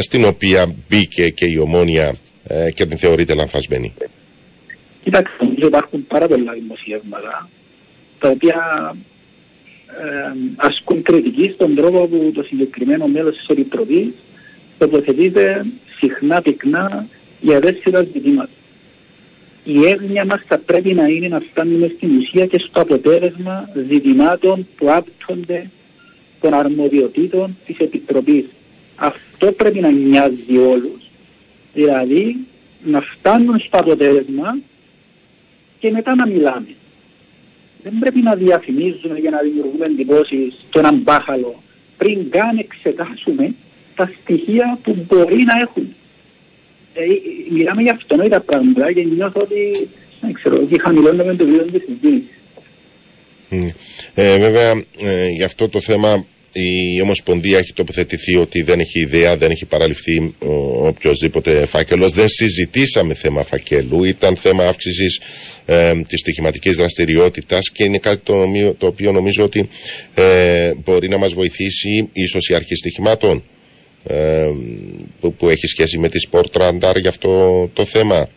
στην οποία μπήκε και η ομόνια και την θεωρείται λανθασμένη. Κοιτάξτε, υπάρχουν πάρα πολλά δημοσιεύματα τα οποία ασκούν κριτική στον τρόπο που το συγκεκριμένο μέλος της Επιτροπής τοποθετείται συχνά πυκνά για ευαίσθητα ζητήματα. Η έγνοια μας θα πρέπει να είναι να φτάνουμε στην ουσία και στο αποτέλεσμα ζητημάτων που άπτονται των αρμοδιοτήτων της Επιτροπής. Αυτό πρέπει να νοιάζει όλους. Δηλαδή να φτάνουν στο αποτέλεσμα και μετά να μιλάμε δεν πρέπει να διαφημίζουμε για να δημιουργούμε εντυπώσεις στο έναν μπάχαλο πριν καν εξετάσουμε τα στοιχεία που μπορεί να έχουν. Ε, μιλάμε για αυτονόητα πράγματα και νιώθω ότι δεν ξέρω, ότι χαμηλώνουμε το βιβλίο της συζήτησης. Ε, βέβαια, ε, για αυτό το θέμα η Ομοσπονδία έχει τοποθετηθεί ότι δεν έχει ιδέα, δεν έχει παραλυφθεί οποιοδήποτε φάκελος. Δεν συζητήσαμε θέμα φακέλου. Ήταν θέμα αύξησης ε, της στοιχηματικής δραστηριότητας και είναι κάτι το, το οποίο νομίζω ότι ε, μπορεί να μας βοηθήσει ίσω η αρχή στοιχημάτων ε, που, που, έχει σχέση με τη Sport Radar για αυτό το θέμα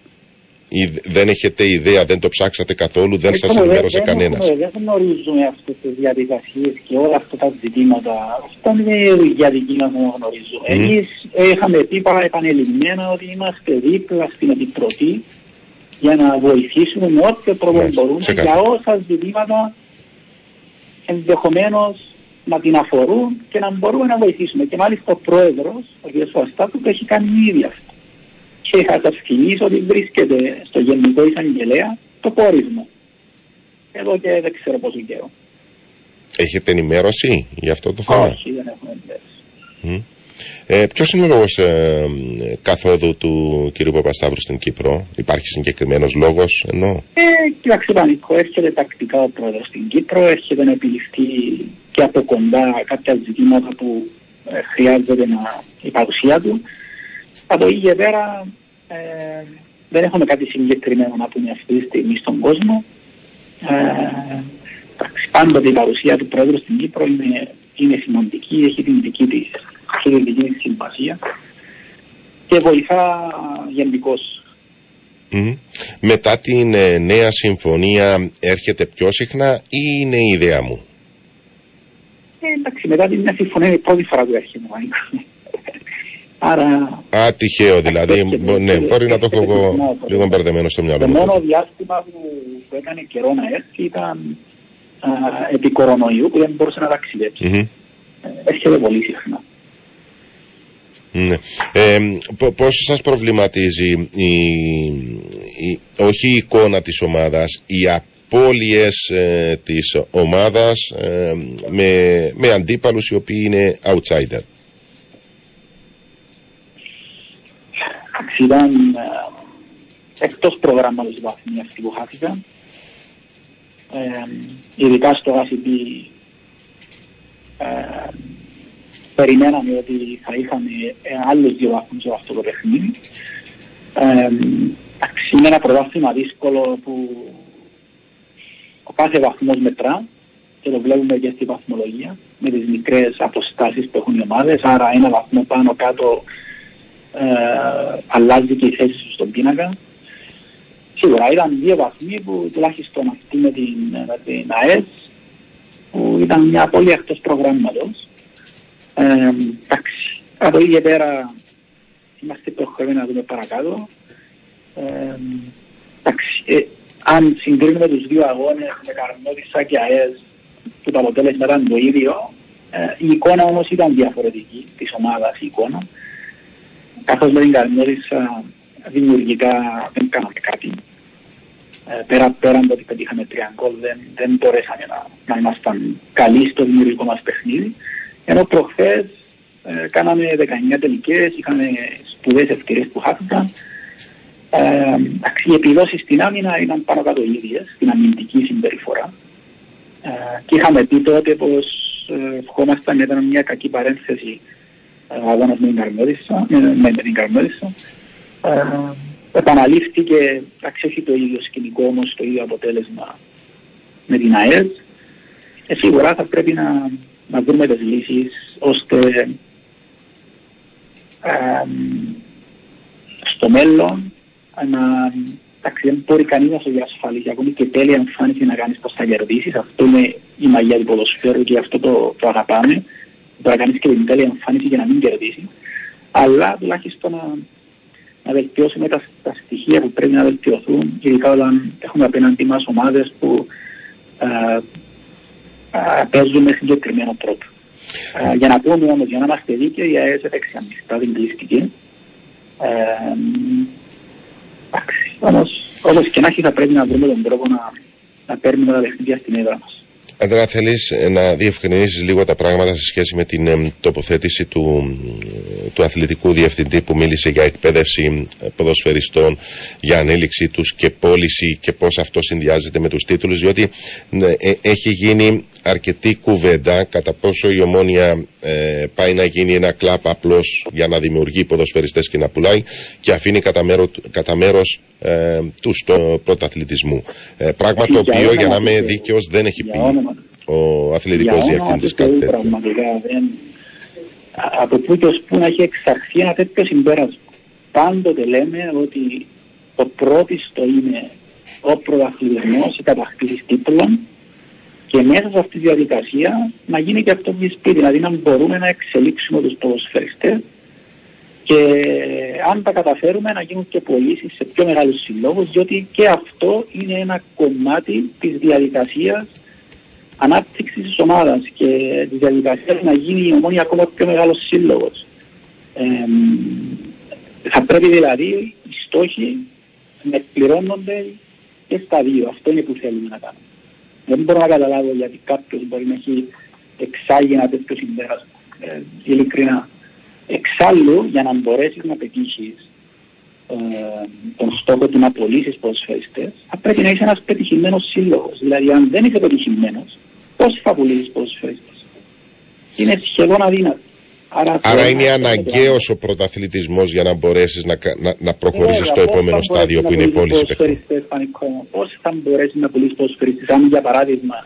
δεν έχετε ιδέα, δεν το ψάξατε καθόλου, δεν σας ενημέρωσε κανένας. Δεν γνωρίζουμε αυτές τις διαδικασίες και όλα αυτά τα ζητήματα. Αυτά είναι για δική μας να γνωρίζουμε. Mm. Εμείς είχαμε πει πάρα επανελειμμένα ότι είμαστε δίπλα στην Επιτροπή για να βοηθήσουμε με όποιο τρόπο μπορούμε για όσα ζητήματα ενδεχομένως να την αφορούν και να μπορούμε να βοηθήσουμε. Και μάλιστα ο πρόεδρος, ο κ. Φωστάτου, το έχει κάνει ήδη αυτό και θα σας ότι βρίσκεται στο Γενικό Εισαγγελέα το πόρισμα. Εδώ και δεν ξέρω πόσο καιρό. Έχετε ενημέρωση για αυτό το θέμα; Όχι, δεν έχουμε ενημέρωση. Ε, Ποιος είναι ο λόγος ε, καθόδου του κ. Παπασταύρου στην Κύπρο, Υπάρχει συγκεκριμένος λόγος ενώ; Ε, κοιτάξτε, Πανικό, έρχεται τακτικά ο πρόεδρος στην Κύπρο, έρχεται να επιληφθεί και από κοντά κάποια ζητήματα που ε, χρειάζεται να, η παρουσία του. Από εκεί και πέρα ε, δεν έχουμε κάτι συγκεκριμένο να πούμε αυτή τη στιγμή στον κόσμο. Ε, πάντοτε η παρουσία του Πρόεδρου στην Κύπρο είναι, είναι σημαντική, έχει την δική της, έχει δική της συμπασία και βοηθά γενικώς. Mm. Μετά την ε, νέα συμφωνία έρχεται πιο συχνά ή είναι η ιδέα μου; Ε, εντάξει, μετά την νέα συμφωνία είναι η πρώτη φορά που έρχεται. Άρα... Α, τυχαίο δηλαδή. ναι, μπορεί να το έχω εγώ λίγο μπερδεμένο στο μυαλό μου. Το μόνο διάστημα που, που έκανε καιρό να έρθει ήταν α, επί κορονοϊού που δεν μπορούσε να ταξιδέψει. Mm-hmm. Έρχεται πολύ συχνά. Ναι. Ε, πώς σας προβληματίζει η, η, όχι η εικόνα της ομάδας, οι απώλειες ε, της ομάδας ε, με, με αντίπαλους οι οποίοι είναι outsider; Ήταν ε, εκτός προγράμματος βαθμοί αυτοί που χάθηκαν. Ε, ειδικά στο ACB ε, περιμέναμε ότι θα είχαμε ε, άλλους δύο βαθμούς από αυτό το παιχνίδι. Ε, είναι ένα πρωτάθλημα δύσκολο που ο κάθε βαθμός μετρά και το βλέπουμε και στη βαθμολογία με τις μικρές αποστάσεις που έχουν οι ομάδες, άρα ένα βαθμό πάνω κάτω ε, αλλάζει και η θέση του στον πίνακα. Σίγουρα ήταν δύο βαθμοί που τουλάχιστον αυτή με την, με την ΑΕΣ που ήταν μια πολύ εκτός προγράμματος. Ε, εντάξει, από εκεί και πέρα είμαστε υποχρεωμένοι να δούμε παρακάτω. Ε, εντάξει, ε, αν συγκρίνουμε τους δύο αγώνες με Καρνώτισσα και ΑΕΣ που το αποτέλεσμα ήταν το ίδιο, ε, η εικόνα όμως ήταν διαφορετική της ομάδας η εικόνα καθώς με την καλημέρισα δημιουργικά δεν κάναμε κάτι. ε, πέρα, πέραν το ότι πετύχαμε τρία γκολ δεν, δεν μπορέσαμε να, να ήμασταν καλοί στο δημιουργικό μας παιχνίδι. Ενώ προχθές ε, κάναμε 19 τελικές, είχαμε σπουδαίες ευκαιρίες που χάθηκαν. Ε, οι επιδόσεις στην άμυνα ήταν πάνω κάτω ίδιες, στην αμυντική συμπεριφορά. Ε, και είχαμε πει τότε πως ε, ευχόμασταν ήταν μια κακή παρένθεση ε, αγώνας με την Καρμέδισσα, με, με την Καρμέδισσα. Ε, επαναλήφθηκε, εντάξει έχει το ίδιο σκηνικό όμως το ίδιο αποτέλεσμα με την ΑΕΔ. Ε, σίγουρα θα πρέπει να, να βρούμε τις λύσεις ώστε ε, στο μέλλον να εντάξει, δεν μπορεί κανείς να σε διασφαλίσει ακόμη και τέλεια εμφάνιση να κάνεις πώς θα κερδίσεις. Αυτό είναι η μαγεία του ποδοσφαίρου και αυτό το, το αγαπάμε. Μπορεί να κάνει και την τέλεια εμφάνιση για να μην κερδίσει. Αλλά τουλάχιστον να, να βελτιώσουμε τα, τα στοιχεία που πρέπει να βελτιωθούν, ειδικά όταν έχουμε απέναντι μας ομάδες που α, α, παίζουν με συγκεκριμένο τρόπο. Α, για να πούμε όμως, για να είμαστε δίκαιοι, η ΑΕΣ έπαιξε ανοιχτά, δεν κλείστηκε. Ε, όμως, όπως και να έχει θα πρέπει να βρούμε τον τρόπο να, να παίρνουμε τα παιχνίδια στην έδρα μας. Αντρέα, θέλεις να διευκρινίσεις λίγο τα πράγματα σε σχέση με την ε, τοποθέτηση του, του αθλητικού διευθυντή που μίλησε για εκπαίδευση ε, ποδοσφαιριστών, για ανέλυξή τους και πώληση και πώς αυτό συνδυάζεται με τους τίτλους, διότι ε, έχει γίνει αρκετή κουβέντα κατά πόσο η ομόνια ε, πάει να γίνει ένα κλαπ απλώς για να δημιουργεί ποδοσφαιριστές και να πουλάει και αφήνει κατά, μέρο, κατά μέρος ε, τους στο πρωταθλητισμού. Ε, πράγμα το οποίο για να είμαι δίκαιος δεν έχει πει ο αθλητικός διευθυντής κάτι τέτοιο. Από πού και ως πού να έχει εξαρθεί ένα τέτοιο συμπέρασμα. Πάντοτε λέμε ότι το πρώτιστο είναι ο πρωταθλητισμός, η κατακτήση τίτλων και μέσα σε αυτή τη διαδικασία να γίνει και αυτό που σπίτι, δηλαδή να μπορούμε να εξελίξουμε τους ποδοσφαιριστές και αν τα καταφέρουμε να γίνουν και πωλήσεις σε πιο μεγάλους συλλόγους διότι και αυτό είναι ένα κομμάτι της διαδικασίας ανάπτυξης της ομάδας και της διαδικασίας να γίνει η ομόνια ακόμα πιο μεγάλος σύλλογος. Ε, θα πρέπει δηλαδή οι στόχοι να εκπληρώνονται και στα δύο. Αυτό είναι που θέλουμε να κάνουμε. Δεν μπορώ να καταλάβω γιατί κάποιος μπορεί να έχει εξάγει ένα τέτοιο συμπέρασμα. Ε, ειλικρινά. Εξάλλου, για να μπορέσεις να πετύχεις ε, τον στόχο του να πωλήσεις ποδοσφαιριστές, θα πρέπει να είσαι ένας πετυχημένος σύλλογος. Δηλαδή, αν δεν είσαι πετυχημένος, πώς θα πουλήσει ποδοσφαιριστές; Είναι σχεδόν αδύνατο. Άρα, Άρα είναι αναγκαίος ο πρωταθλητισμός για να μπορέσεις να, να, να προχωρήσεις στο επόμενο στάδιο που είναι η πώληση παιχνιδιών. Πώς θα μπορέσει να πουλήσει ποδοσφαιριστέ, αν για παράδειγμα;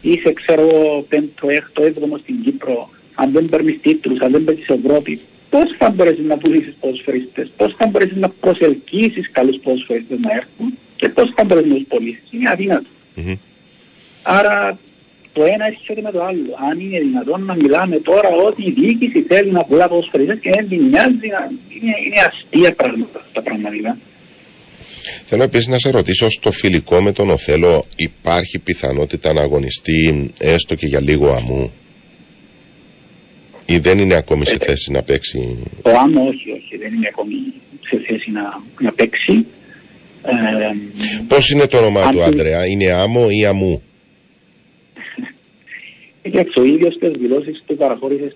Είσαι, ξέρω εγώ, πέμπτο, έκτο, έβδομο στην Κύπρο, αν δεν παίρνεις τίτλους, αν δεν παίρνεις Ευρώπη, πώς θα μπορέσεις να πουλήσεις ποδοσφαιριστέ, πώς θα μπορέσεις να προσελκύσεις καλούς ποδοσφαιριστέ να έρθουν; Και πώς θα μπορέσεις να τους πωλήσει. Είναι αδύνατο. Mm-hmm. Άρα το ένα έρχεται με το άλλο. Αν είναι δυνατόν να μιλάμε τώρα ότι η διοίκηση θέλει να πουλά ποδοσφαιριστές και δεν την νοιάζει, είναι, είναι αστεία πράγματα τα πραγματικά. Θέλω επίσης να σε ρωτήσω, στο φιλικό με τον Οθέλο υπάρχει πιθανότητα να αγωνιστεί έστω και για λίγο αμού ή δεν είναι ακόμη σε ε, θέση να παίξει; Το άμμο όχι, όχι, δεν είναι ακόμη σε θέση να, να παίξει. Ε, Πώς είναι το όνομα του Άντρεα, είναι άμμο ή αμού. Κοίταξε, ο ίδιος τις δηλώσεις που παραχώρησε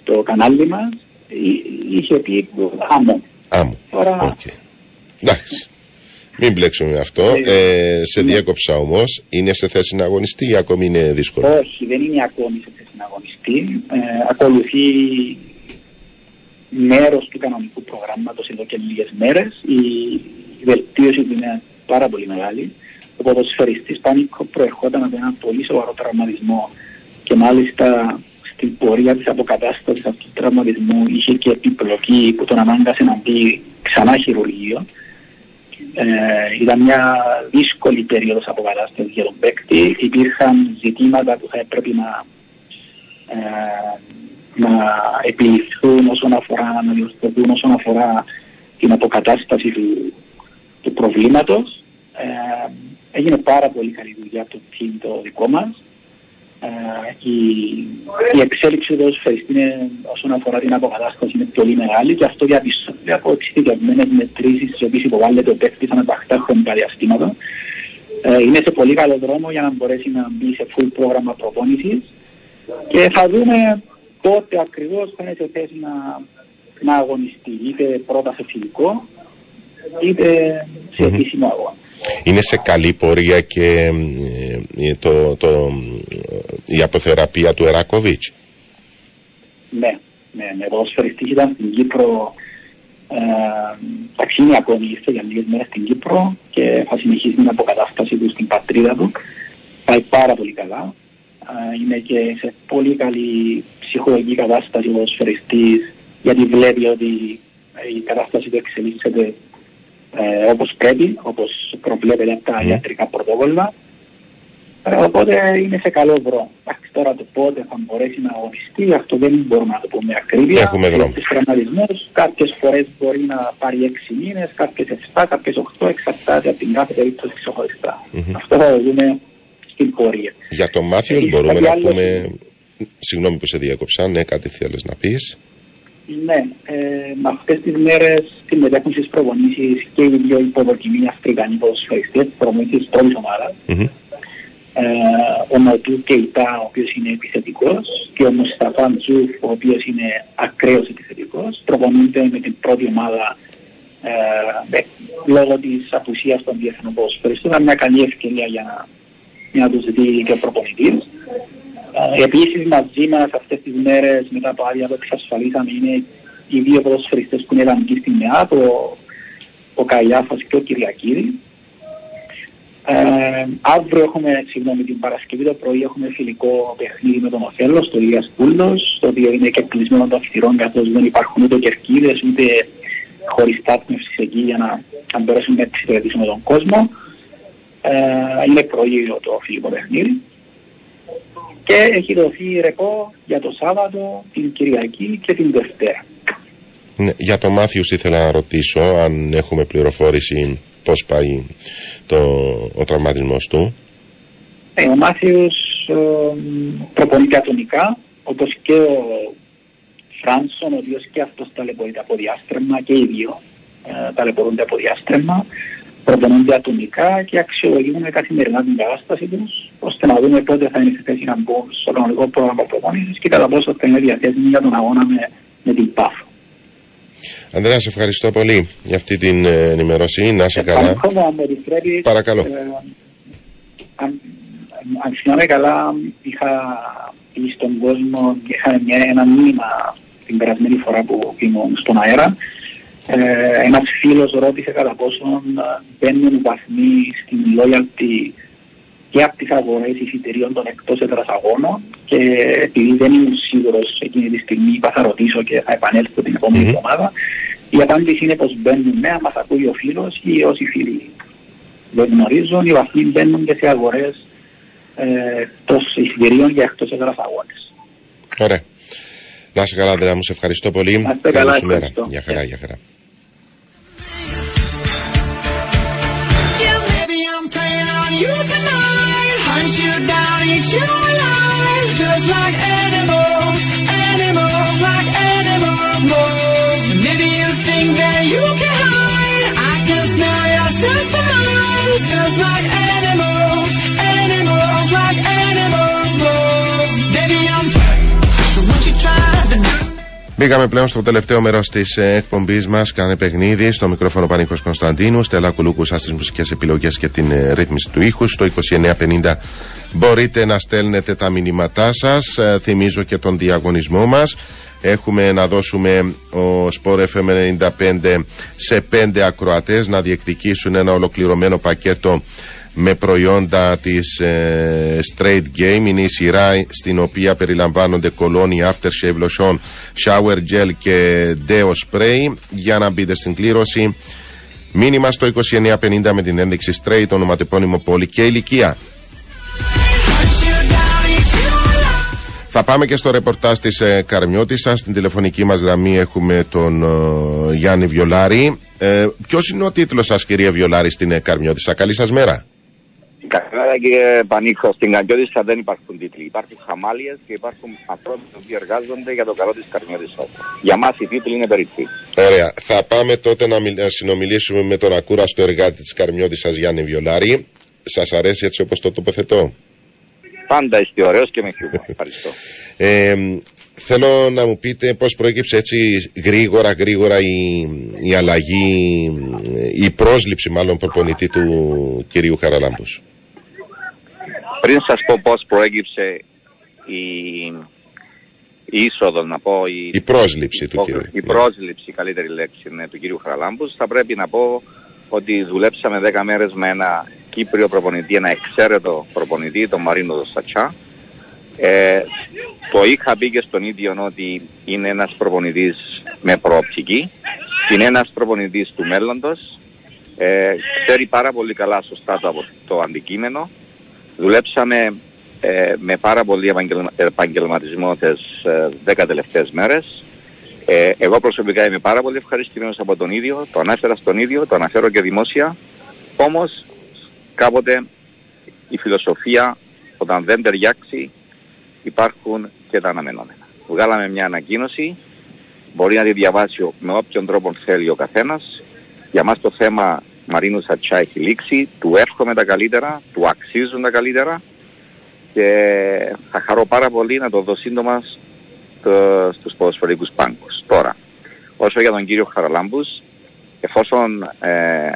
στο κανάλι μας είχε πει άμμο. Άμμο, Τώρα... okay. Εντάξει. Μην μπλέξουμε με αυτό. Ε, σε ναι. διέκοψα όμως. Είναι σε θέση να αγωνιστεί ή ακόμη είναι δύσκολο; Όχι, δεν είναι ακόμη σε θέση να αγωνιστεί. Ε, ακολουθεί μέρος του κανονικού προγράμματος εδώ και λίγες μέρες. Η, η βελτίωση του είναι πάρα πολύ μεγάλη ο ποδοσφαιριστής Πάνικο προερχόταν από ένα πολύ σοβαρό τραυματισμό και μάλιστα στην πορεία της αποκατάστασης αυτού του τραυματισμού είχε και επιπλοκή που τον ανάγκασε να μπει ξανά χειρουργείο. Ε, ήταν μια δύσκολη περίοδος αποκατάστασης για τον παίκτη. Υπήρχαν ζητήματα που θα έπρεπε να, ε, να επιληφθούν όσον αφορά, να διορθωθούν όσον αφορά την αποκατάσταση του, του προβλήματος. Ε, Έγινε πάρα πολύ καλή δουλειά από το team το δικό μας. Ε, η, η εξέλιξη του ποδοσφαιριστή είναι, όσον αφορά την αποκατάσταση είναι πολύ μεγάλη και αυτό διαπιστώνεται από εξειδικευμένες μετρήσεις τις οποίες υποβάλλεται ο παίκτης ανά τα χρονικά διαστήματα. Ε, είναι σε πολύ καλό δρόμο για να μπορέσει να μπει σε full πρόγραμμα προπόνησης και θα δούμε πότε ακριβώς θα είναι σε θέση να, να αγωνιστεί είτε πρώτα σε φιλικό είτε σε επίσημο αγώνα. Είναι σε καλή πορεία και ε, το, το, η αποθεραπεία του Εράκοβιτς. Ναι, ναι, ναι. Ο ποδοσφαιριστής ήταν στην Κύπρο ε, ταξίνη ακόμη ήρθε για λίγες μέρες στην Κύπρο και θα συνεχίσει την αποκατάσταση του στην πατρίδα του. Πάει πάρα πολύ καλά. Ε, είναι και σε πολύ καλή ψυχολογική κατάσταση ο ποδοσφαιριστής γιατί βλέπει ότι η κατάσταση του εξελίσσεται ε, όπως πρέπει, όπως προβλέπεται από τα mm. ιατρικά πρωτόκολλα. Ε, οπότε είναι σε καλό δρόμο. Εντάξει, τώρα το πότε θα μπορέσει να αγωνιστεί, αυτό δεν μπορούμε να το πούμε ακρίβεια. Έχουμε δρόμο. Στις τραυματισμούς, κάποιες φορές μπορεί να πάρει 6 μήνες, κάποιες 7, κάποιες 8, εξαρτάται από την κάθε περίπτωση ξεχωριστά. Mm-hmm. Αυτό θα το δούμε στην πορεία. Για τον Μάθιος μπορούμε να άλλο... πούμε... Συγγνώμη που σε διέκοψα, ναι, κάτι θέλεις να πεις. Ναι, ε, με αυτές τις μέρες συμμετέχουν στις προπονήσεις και οι δύο υποδοκιμοί Αφρικανοί ποδοσφαιριστές, προπονήσεις πρώτης ομάδας. Mm-hmm. Ε, ο Νοτού Κεϊτά, ο οποίος είναι επιθετικός και ο Μουσταφάν Τζουφ, ο οποίος είναι ακραίος επιθετικός, προπονούνται με την πρώτη ομάδα ε, λόγω της απουσίας των διεθνών ποδοσφαιριστών. Ήταν μια καλή ευκαιρία για να, για να τους δει και ο προπονητής. Ε, Επίσης μαζί μας αυτές τις μέρες μετά το άδεια που εξασφαλίσαμε είναι οι δύο ποδοσφαιριστές που είναι εκεί στην ΜΕΑ, το, ο Καϊάφας και ο Κυριακίδη. Ε, αύριο έχουμε, συγγνώμη, την Παρασκευή το πρωί έχουμε φιλικό παιχνίδι με τον Οθέλο στο Ηλίας Πούλο, το οποίο είναι και κλεισμένο των αυστηρών καθώς δεν υπάρχουν ούτε κερκίδες ούτε χωρίς στάθμευσης εκεί για να, να μπορέσουμε να εξυπηρετήσουμε τον κόσμο. Ε, είναι πρωί το φιλικό παιχνίδι και έχει δοθεί ρεπό για το Σάββατο, την Κυριακή και την Δευτέρα. Ναι, για το Μάθιους ήθελα να ρωτήσω αν έχουμε πληροφόρηση πώς πάει το, ο τραυματισμός του. Ε, ο Μάθιος ε, προπονείται ατομικά, όπως και ο Φράνσον, ο οποίος και αυτός ταλαιπωρείται από διάστρεμα και οι δύο ε, ταλαιπωρούνται από διάστρεμα προπονούνται ατομικά και αξιολογούμε καθημερινά την κατάσταση τους, ώστε να δούμε πότε θα είναι σε θέση να μπουν στο κανονικό πρόγραμμα προπονήση και κατά πόσο θα είναι διαθέσιμοι για τον αγώνα με, με την ΠΑΦ. Ανδρέα, σε ευχαριστώ πολύ για αυτή την ε, ενημέρωση. Να είσαι καλά. Αν Παρακαλώ. Ε, αν, αν θυμάμαι καλά, είχα πει στον κόσμο, είχα μια, ένα μήνυμα την περασμένη φορά που ήμουν στον αέρα, ε, ένας φίλος ρώτησε κατά πόσον ε, μπαίνουν βαθμοί στην loyalty και από τις αγορές εισιτηρίων των εκτός έδρας αγώνων και επειδή δεν ήμουν σίγουρος εκείνη τη στιγμή είπα θα ρωτήσω και θα επανέλθω την επόμενη εβδομάδα η απάντηση είναι πως μπαίνουν ναι, μας ακούει ο φίλος ή όσοι φίλοι δεν γνωρίζουν, οι βαθμοί μπαίνουν και σε αγορές ε, των εισιτηρίων για εκτός έδρας αγώνες. Ωραία. Να είσαι καλά, Ανδρέα μου, σε ευχαριστώ πολύ. Καλή σου μέρα. Για χαρά, για χαρά. You tonight, hunt you down, eat you alive, just like animals, animals like animals, moles. Maybe you think that you can hide, I can smell yourself for miles, just like animals, Μπήκαμε πλέον στο τελευταίο μέρος της εκπομπής μας. Κάνε παιχνίδι στο μικρόφωνο Πανίκο Κωνσταντίνου. Στέλλα Κουλούκου στις μουσικές επιλογές και την ε, ρύθμιση του ήχου. Στο 2950 μπορείτε να στέλνετε τα μηνύματά σας. Ε, θυμίζω και τον διαγωνισμό μας. Έχουμε να δώσουμε ο Sport FM 95 σε πέντε ακροατές να διεκδικήσουν ένα ολοκληρωμένο πακέτο με προϊόντα της ε, Straight Game. Είναι η σειρά στην οποία περιλαμβάνονται κολόνι, aftershave lotion, shower gel και deo spray. Για να μπείτε στην κλήρωση, μήνυμα στο 2950 με την ένδειξη Straight, ονοματεπώνυμο πόλη και ηλικία. Θα πάμε και στο ρεπορτάζ της ε, Καρμιώτισσας. Στην τηλεφωνική μας γραμμή έχουμε τον ε, Γιάννη Βιολάρη. Ε, ποιος είναι ο τίτλος σας κυρία Βιολάρη στην ε, Καρμιώτισσα; Καλή σας μέρα. Καλημέρα κύριε Πανίχο. Στην Καγκιώτησα δεν υπάρχουν τίτλοι. Υπάρχουν χαμάλιες και υπάρχουν ανθρώποι που εργάζονται για το καλό της Καρμιώτησας. Για μας οι τίτλοι είναι περίπτωση. Ωραία. Θα πάμε τότε να, μιλ- να συνομιλήσουμε με τον ακούραστο εργάτη της Καρμιώτησας Γιάννη Βιολάρη. Σας αρέσει έτσι όπως το τοποθετώ; Πάντα είστε ωραίος και με χιούμορ. Ευχαριστώ. Ε, θέλω να μου πείτε πώς προέκυψε έτσι γρήγορα γρήγορα η, η αλλαγή, η πρόσληψη μάλλον προπονητή του κυρίου Χαραλάμπους. Πριν σας πω πώς προέκυψε η, η είσοδο, να πω, η, Η πρόσληψη του ο- κυρίου. η πρόσληψη, η καλύτερη λέξη είναι του κύριου Χαραλάμπους, θα πρέπει να πω ότι δουλέψαμε 10 μέρες με ένα Κύπριο προπονητή, ένα εξαίρετο προπονητή, τον Μαρίνο Δοστατσά. Ε, το είχα πει και στον ίδιο ότι είναι ένας προπονητής με προοπτική, είναι ένας προπονητής του μέλλοντος, ε, ξέρει πάρα πολύ καλά σωστά το, το αντικείμενο. Δουλέψαμε ε, με πάρα πολύ επαγγελμα, επαγγελματισμό τις ε, 10 τελευταίες μέρες. Ε, εγώ προσωπικά είμαι πάρα πολύ ευχαριστημένος από τον ίδιο, το ανάφερα στον ίδιο, το αναφέρω και δημόσια. Όμως κάποτε η φιλοσοφία όταν δεν ταιριάξει υπάρχουν και τα αναμενόμενα. Βγάλαμε μια ανακοίνωση, μπορεί να τη διαβάσει ο- με όποιον τρόπο θέλει ο καθένας. Για μας το θέμα Μαρίνου Σατσά έχει λήξει, του εύχομαι τα καλύτερα, του αξίζουν τα καλύτερα και θα χαρώ πάρα πολύ να το δω σύντομα στο, στους ποδοσφαιρικούς πάγκους. Τώρα, όσο για τον κύριο Χαραλάμπους, εφόσον ε,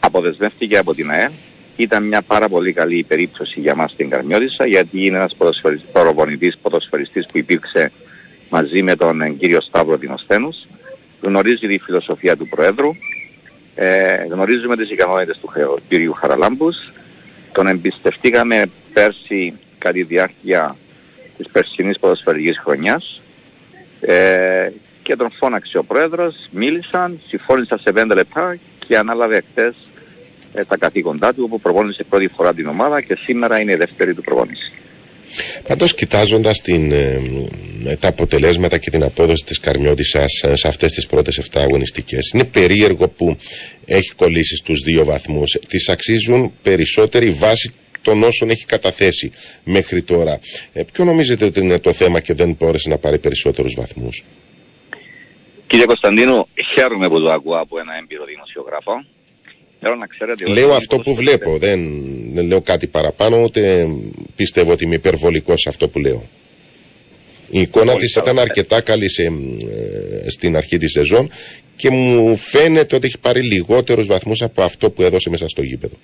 αποδεσμεύτηκε από την ΑΕΛ, ήταν μια πάρα πολύ καλή περίπτωση για μας στην Καρμιώτισσα, γιατί είναι ένας ποδοσφαιριστής, προπονητής ποδοσφαιριστής που υπήρξε μαζί με τον ε, κύριο Σταύρο Δινοσθένους, γνωρίζει τη φιλοσοφία του Προέδρου, ε, γνωρίζουμε τις ικανότητες του χε- κύριου Χαραλάμπους, τον εμπιστευτήκαμε πέρσι κατά τη διάρκεια της περσινής ποδοσφαιρικής χρονιάς ε, και τον φώναξε ο πρόεδρος, μίλησαν, συμφώνησαν σε πέντε λεπτά και ανάλαβε χτες ε, τα καθήκοντά του όπου προπόνησε πρώτη φορά την ομάδα και σήμερα είναι η δεύτερη του προπόνηση. Πάντως, κοιτάζοντας ε, τα αποτελέσματα και την απόδοση της Καρμιώτησα σε αυτές τις πρώτες 7 αγωνιστικές, είναι περίεργο που έχει κολλήσει στους δύο βαθμούς. Τη αξίζουν περισσότερη βάση των όσων έχει καταθέσει μέχρι τώρα. Ε, ποιο νομίζετε ότι είναι το θέμα και δεν μπόρεσε να πάρει περισσότερους βαθμούς; Κύριε Κωνσταντίνου, χαίρομαι που το ακούω από ένα έμπειρο δημοσιογράφο. Θέλω να ξέρετε ότι Λέω είναι αυτό που ποδοσφαιριστές. βλέπω. Δεν, δεν λέω κάτι παραπάνω, ούτε πιστεύω ότι είμαι υπερβολικός σε αυτό που λέω. Η εικόνα Πολύ της καλά. ήταν αρκετά καλή σε, ε, στην αρχή της σεζόν και μου φαίνεται ότι έχει πάρει λιγότερους βαθμούς από αυτό που έδωσε μέσα στο γήπεδο.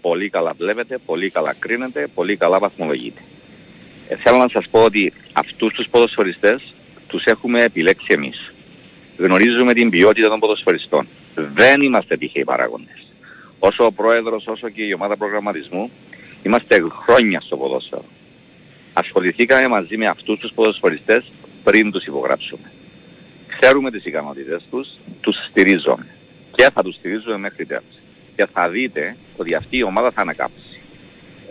Πολύ καλά βλέπετε, πολύ καλά κρίνετε, πολύ καλά βαθμολογείτε. Ε, θέλω να σας πω ότι αυτούς τους ποδοσφαιριστές τους έχουμε επιλέξει εμείς. Γνωρίζουμε την ποιότητα των ποδοσφαιριστών. Δεν είμαστε τυχαίοι παράγοντες. Όσο ο πρόεδρος, όσο και η ομάδα προγραμματισμού, είμαστε χρόνια στο ποδόσφαιρο. Ασχοληθήκαμε μαζί με αυτούς τους ποδοσφαιριστές πριν τους υπογράψουμε. Ξέρουμε τις ικανότητες τους, τους στηρίζουμε. Και θα τους στηρίζουμε μέχρι τέλος. Και θα δείτε ότι αυτή η ομάδα θα ανακάψει.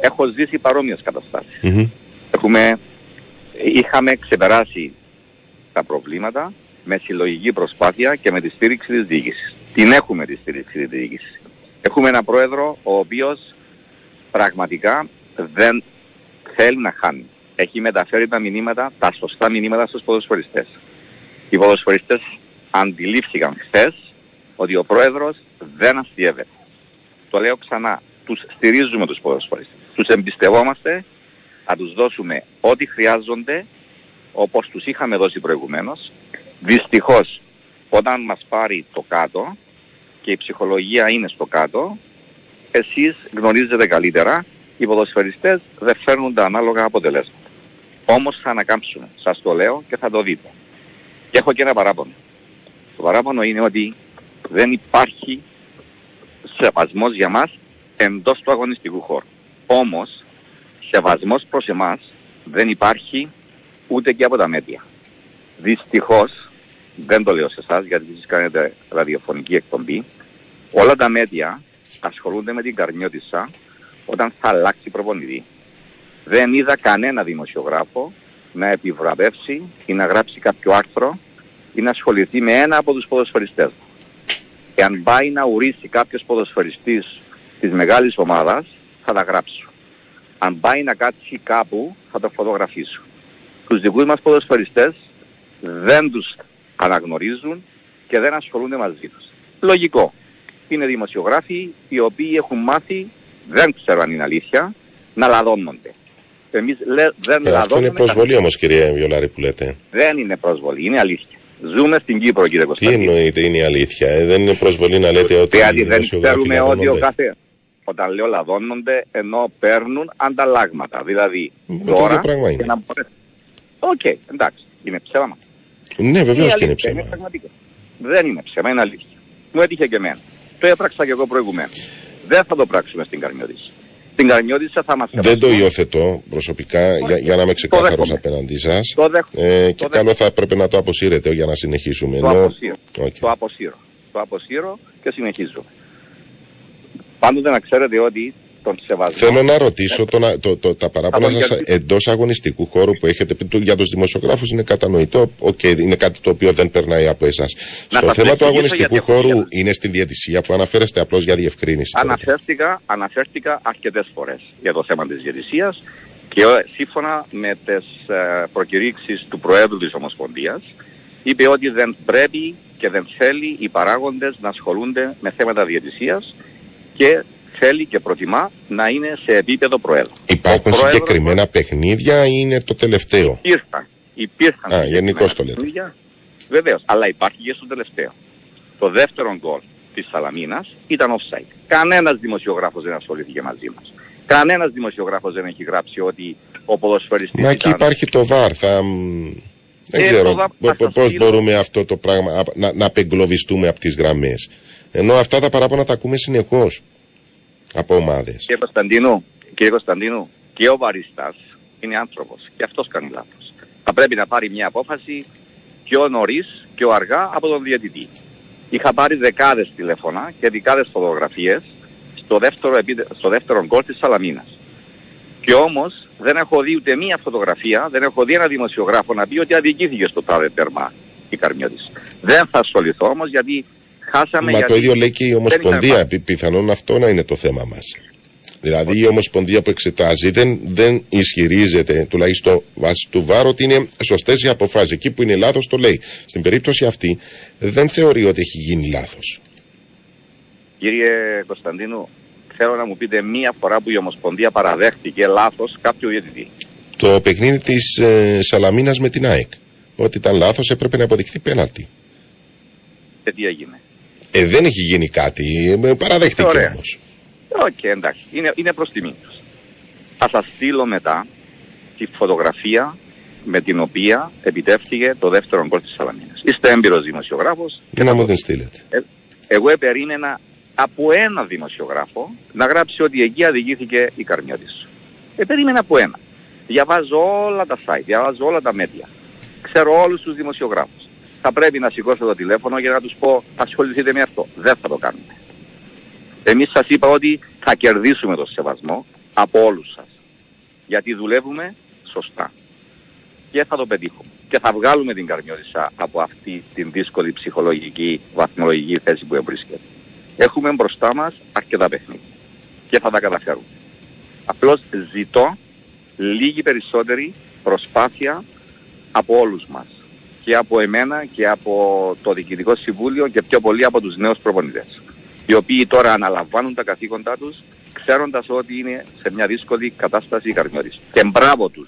Έχω ζήσει παρόμοιες καταστάσεις. Μμμ. Έχουμε, είχαμε ξεπεράσει τα προβλήματα με συλλογική προσπάθεια και με τη στήριξη της διοίκησης. Την έχουμε τη στήριξη της διοίκησης. Έχουμε έναν πρόεδρο ο οποίος πραγματικά δεν θέλει να χάνει. Έχει μεταφέρει τα μηνύματα, τα σωστά μηνύματα στους ποδοσφαιριστές. Οι ποδοσφαιριστές αντιλήφθηκαν χθες ότι ο πρόεδρος δεν αστείευεται. Το λέω ξανά, τους στηρίζουμε τους ποδοσφαιριστές. Τους εμπιστευόμαστε, θα τους δώσουμε ό,τι χρειάζονται, όπως τους είχαμε δώσει προηγουμένως. Δυστυχώς, όταν μας πάρει το κάτω και η ψυχολογία είναι στο κάτω, εσείς γνωρίζετε καλύτερα, οι ποδοσφαιριστές δεν φέρνουν τα ανάλογα αποτελέσματα. Όμως θα ανακάμψουμε, σας το λέω και θα το δείτε. Και έχω και ένα παράπονο. Το παράπονο είναι ότι δεν υπάρχει σεβασμός για μας εντός του αγωνιστικού χώρου. Όμως, σεβασμός προς εμάς δεν υπάρχει ούτε και από τα μέτια. Δυστυχώς, δεν το λέω σε εσάς γιατί εσείς κάνετε ραδιοφωνική εκπομπή, όλα τα μέτια ασχολούνται με την καρμιώτισσα όταν θα αλλάξει προπονητή. Δεν είδα κανένα δημοσιογράφο να επιβραβεύσει ή να γράψει κάποιο άρθρο ή να ασχοληθεί με ένα από τους ποδοσφαιριστές μου. Και αν πάει να ουρήσει κάποιος ποδοσφαιριστής της μεγάλης ομάδας, θα τα γράψουν. Αν πάει να κάτσει κάπου θα το φωτογραφίσουν. Τους δικούς μας ποδοσφαιριστές δεν τους αναγνωρίζουν και δεν ασχολούνται μαζί τους. Λογικό. Είναι δημοσιογράφοι οι οποίοι έχουν μάθει, δεν ξέρω αν είναι αλήθεια, να λαδώνονται. Εμείς λε, δεν Ε, αυτό είναι λαδώνουμε προσβολή όμως, κυρία Βιολάρη, που λέτε. Δεν είναι προσβολή, είναι αλήθεια. Ζούμε στην Κύπρο, κύριε Τι Κωνσταντίνο. εννοείται είναι η αλήθεια. Ε, δεν είναι προσβολή να λέτε ότι Δηλαδή οι δεν δημοσιογράφοι ξέρουμε ότι ο λαδώνονται. κάθε... Όταν λέω λαδώνονται, ενώ παίρνουν ανταλλάγματα. Δηλαδή, Με το τώρα... ίδιο πράγμα για είναι. να μπορέσουν- Οκ, εντάξει. Είναι ψέμα. Ναι, βεβαίως Είναι και είναι αλήθεια, ψέμα. πραγματικό. Δεν είναι ψέμα, είναι αλήθεια. Μου έτυχε και εμένα. Το έπραξα και εγώ προηγουμένως. Δεν θα το πράξουμε στην Καρμιώτισσα. Στην Καρμιώτισσα θα μας Δεν το υιοθετώ προσωπικά για, για να είμαι ξεκάθαρος δέχομαι. απέναντί σας. Το δέχομαι. Ε, Το και καλό θα έπρεπε να το αποσύρετε για να συνεχίσουμε. Το Ενώ- αποσύρω. Οκ. Το αποσύρω. Το αποσύρω και συνεχίζουμε. Πάντοτε να ξέρετε ότι τον σεβασμό... Θέλω να ρωτήσω το, να- το, το, τα παράπονα Από σας γιατί- εντός αγωνιστικού χώρου που έχετε πει. του- Για τους δημοσιογράφους είναι κατανοητό. Οκ, είναι κάτι το οποίο δεν περνάει από εσάς. Στο σας θέμα του εξηγήσω αγωνιστικού γιατί έχω χώρου σχέδιο. είναι στην διαιτησία που αναφέρεστε απλώς για διευκρίνηση. τώρα. Αναφέρθηκα, αναφέρθηκα αρκετές φορές για το θέμα της διαιτησίας και ε, σύμφωνα με τις ε, προκηρύξεις του Προέδρου της Ομοσπονδίας είπε ότι δεν πρέπει και δεν θέλει οι παράγοντες να ασχολούνται με θέματα διαιτησίας και θέλει και προτιμά να είναι σε επίπεδο Προέδρου. Υπάρχουν Ο Πρόεδρος- συγκεκριμένα παιχνίδια ή είναι το τελευταίο; Υπήρχαν. Υπήρχαν Α, συγκεκριμένα γενικώς το λέτε. παιχνίδια. Βεβαίως, αλλά υπάρχει και στο τελευταίο. Το δεύτερο γκολ της Σαλαμίνας ήταν offside. Κανένας δημοσιογράφος δεν ασχολήθηκε μαζί μας. Κανένας δημοσιογράφος δεν έχει γράψει ότι ο ποδοσφαιριστής Μα εκεί ήταν... υπάρχει το βαρ. Θα... μ, Δεν Ε, ξέρω το VAR θα σας πώς στείλω. μπορούμε αυτό το πράγμα α, να, να απεγκλωβιστούμε από τις γραμμές. Ενώ αυτά τα παράπονα τα ακούμε συνεχώς από ομάδες. Κύριε Κωνσταντίνου, κύριε Κωνσταντίνου, και ο βαριστάς είναι άνθρωπος και αυτός κάνει λάθος. Θα πρέπει να πάρει μια απόφαση πιο νωρίς, πιο αργά από τον διαιτητή. Είχα πάρει δεκάδες τηλέφωνα και δεκάδες φωτογραφίες στο δεύτερο, επί- στο δεύτερο γκολ της Σαλαμίνας. Και όμως δεν έχω δει ούτε μία φωτογραφία, δεν έχω δει ένα δημοσιογράφο να πει ότι αδικήθηκε στο τάδε τέρμα η Καρμιώτης. Δεν θα ασχοληθώ όμως γιατί χάσαμε Μα γιατί το ίδιο λέει και η δεν Ομοσπονδία. είχαμε Πι- Πιθανόν αυτό να είναι το θέμα μας. Δηλαδή η Ομοσπονδία που εξετάζει δεν, δεν ισχυρίζεται, τουλάχιστον βάσει του βάρου, ότι είναι σωστές οι αποφάσεις. Εκεί που είναι λάθος το λέει. Στην περίπτωση αυτή δεν θεωρεί ότι έχει γίνει λάθος. Κύριε Κωνσταντίνου, θέλω να μου πείτε μία φορά που η Ομοσπονδία παραδέχτηκε λάθος κάποιο διαιτητή. Το παιχνίδι της ε, Σαλαμίνας με την ΑΕΚ. Ότι ήταν λάθος έπρεπε να αποδειχθεί πέναλτι. Και τι έγινε. Ε, δεν έχει γίνει κάτι. ε, Παραδέχτηκε Ωραία. όμως. Οκ, εντάξει. Είναι, είναι προς τιμή τους. Θα σας στείλω μετά τη φωτογραφία με την οποία επιτεύχθηκε το δεύτερο γκολ της Σαλαμίνας. Είστε έμπειρος δημοσιογράφος. και Να θα μου το- την στείλετε. Ε, εγώ περίμενα από ένα δημοσιογράφο να γράψει ότι εκεί αδικήθηκε η Καρμιώτισσα. Ε, περίμενα από ένα. Διαβάζω όλα τα site, διαβάζω όλα τα media. Ξέρω όλους τους δημοσιογράφους. Θα πρέπει να σηκώσω το τηλέφωνο για να τους πω ασχοληθείτε με αυτό. Δεν θα το κάνουμε. Εμείς σας είπα ότι θα κερδίσουμε το σεβασμό από όλους σας. Γιατί δουλεύουμε σωστά. Και θα το πετύχουμε. Και θα βγάλουμε την Καρμιώτισσα από αυτή την δύσκολη ψυχολογική, βαθμολογική θέση που βρίσκεται. Έχουμε μπροστά μας αρκετά παιχνίδια. Και θα τα καταφέρουμε. Απλώς ζητώ λίγη περισσότερη προσπάθεια από όλους μας. Και από εμένα και από το Διοικητικό Συμβούλιο και πιο πολύ από τους νέους προπονητές. Οι οποίοι τώρα αναλαμβάνουν τα καθήκοντά τους ξέροντας ότι είναι σε μια δύσκολη κατάσταση η Καρμιώτης. Και μπράβο τους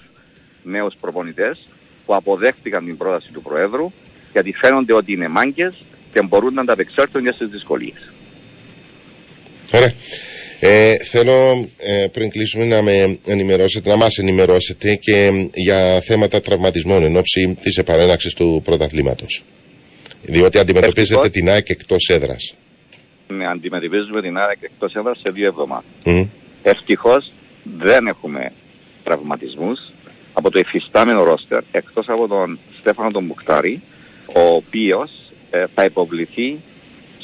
νέους προπονητές που αποδέχτηκαν την πρόταση του Προέδρου γιατί φαίνονται ότι είναι μάγκες και μπορούν να ανταπεξέλθουν και στις δυσκολίες. Ωραία. Ε, θέλω ε, πριν κλείσουμε να με ενημερώσετε, να μας ενημερώσετε και ε, για θέματα τραυματισμών εν ώψη της επανέναξης του πρωταθλήματος. Διότι αντιμετωπίζετε Ευτυχώς. την ΑΕΚ εκτός έδρας. Με αντιμετωπίζουμε την ΑΕΚ εκτός έδρας σε δύο εβδομάδες. Μμ. Ευτυχώς δεν έχουμε τραυματισμούς από το εφιστάμενο ρόστερ εκτός από τον Στέφανο τον Μουκτάρη ο οποίος ε, θα υποβληθεί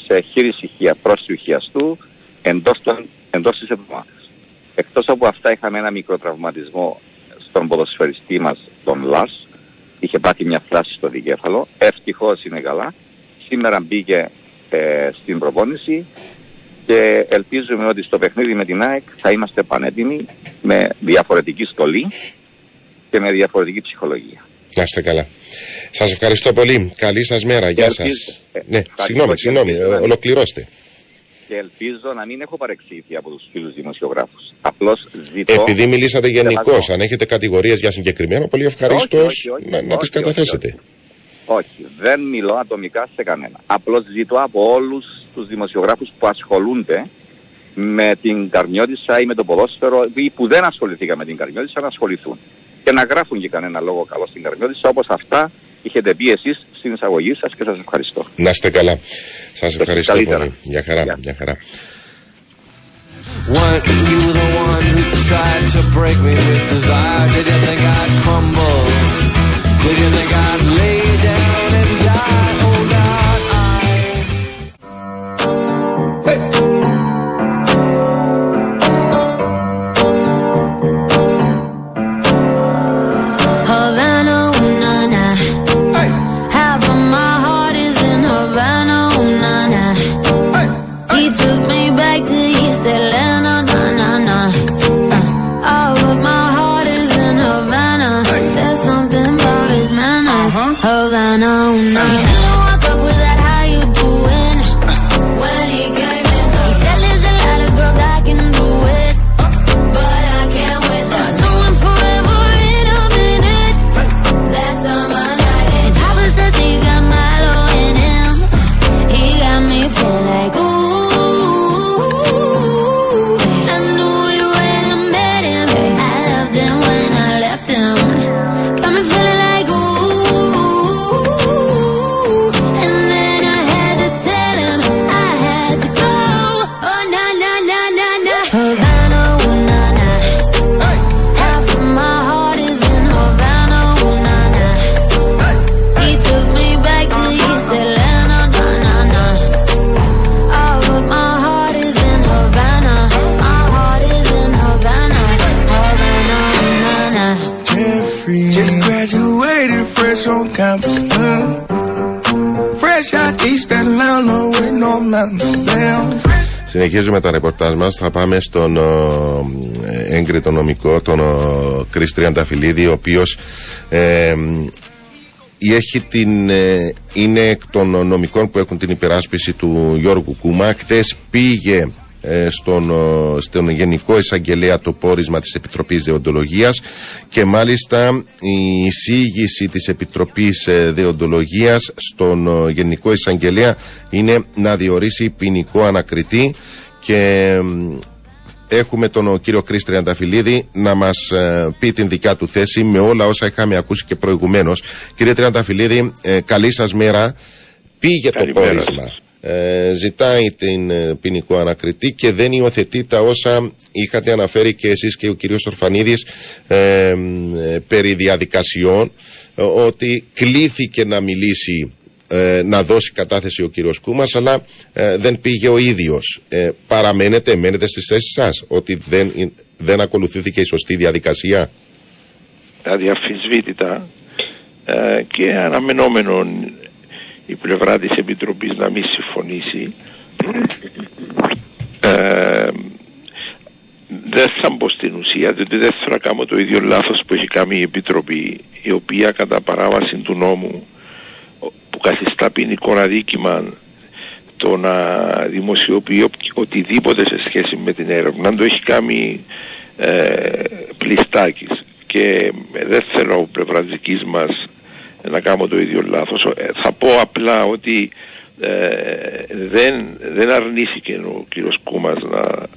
σε χείριση ηχεία, πρόσθεση χιαστού εντός, των, εντός της εβδομάδας. Εκτός από αυτά είχαμε ένα μικρό τραυματισμό στον ποδοσφαιριστή μας τον Λας είχε πάθει μια φλάση στο δικέφαλο ευτυχώς είναι καλά σήμερα μπήκε ε, στην προπόνηση και ελπίζουμε ότι στο παιχνίδι με την ΑΕΚ θα είμαστε πανέτοιμοι με διαφορετική στολή και με διαφορετική ψυχολογία. Να είστε καλά. Σας ευχαριστώ πολύ. Καλή σας μέρα. Γεια σας. Ναι, συγγνώμη, συγγνώμη. Ε, ολοκληρώστε. Και ελπίζω να μην έχω παρεξήθει από τους φίλους δημοσιογράφους. Απλώς ζητώ. Επειδή μιλήσατε γενικώς, αν έχετε κατηγορίες για συγκεκριμένο, πολύ ευχαρίστως να, να τις καταθέσετε. Όχι, δεν μιλώ ατομικά σε κανένα. Απλώς ζητώ από όλους τους δημοσιογράφους που ασχολούνται με την Καρμιώτησα ή με το ποδόσφαιρο ή που δεν ασχοληθήκαν με την Καρμιώτησα να ασχοληθούν. Και να γράφουν και κανένα λόγο καλό στην Καρμιώτησα όπως αυτά είχετε πει εσείς στην εισαγωγή σας και σας ευχαριστώ. Να είστε καλά. Σας ευχαριστώ πολύ. Γεια χαρά. Γεια χαρά. Weren't you the one who tried to break me Θα πάμε στον ε, έγκριτο νομικό, τον Κρίς Τριανταφυλλίδη, ο οποίος ε, έχει την, ε, είναι εκ των νομικών που έχουν την υπεράσπιση του Γιώργου Κούμα. Χθες πήγε ε, στον, στον Γενικό Εισαγγελέα το πόρισμα της Επιτροπής Δεοντολογίας και μάλιστα η εισήγηση της Επιτροπής ε, Δεοντολογίας στον Γενικό Εισαγγελέα είναι να διορίσει ποινικό ανακριτή και έχουμε τον κύριο Κρίστ Τριανταφυλλίδη να μας ε, πει την δικιά του θέση με όλα όσα είχαμε ακούσει και προηγουμένως. Κύριε Τριανταφυλλίδη, καλή σας μέρα. Πήγε το πόρισμα ε, ζητάει την ε, ποινικό ανακριτή και δεν υιοθετεί τα όσα είχατε αναφέρει και εσείς και ο κύριος Ορφανίδης ε, περί διαδικασιών ότι κλήθηκε να μιλήσει να δώσει κατάθεση ο κύριος Κούμας αλλά δεν πήγε ο ίδιος. Παραμένετε, μένετε στις θέσεις σας ότι δεν, δεν ακολουθήθηκε η σωστή διαδικασία; Αδιαφυσβήτητα και αναμενόμενο η πλευρά της Επιτροπής να μην συμφωνήσει ε, δεν θα μπω στην ουσία διότι δεν θέλω να κάνω το ίδιο λάθος που έχει κάνει η Επιτροπή η οποία κατά παράβαση του νόμου που καθιστά ποινικό αδίκημα το να δημοσιοποιεί οτιδήποτε σε σχέση με την έρευνα το έχει κάνει ε, πλιστάκης και δεν θέλω από πλευρά δικής μας να κάνω το ίδιο λάθος. Ε, θα πω απλά ότι ε, δεν, δεν αρνήθηκε ο κύριος Κούμας να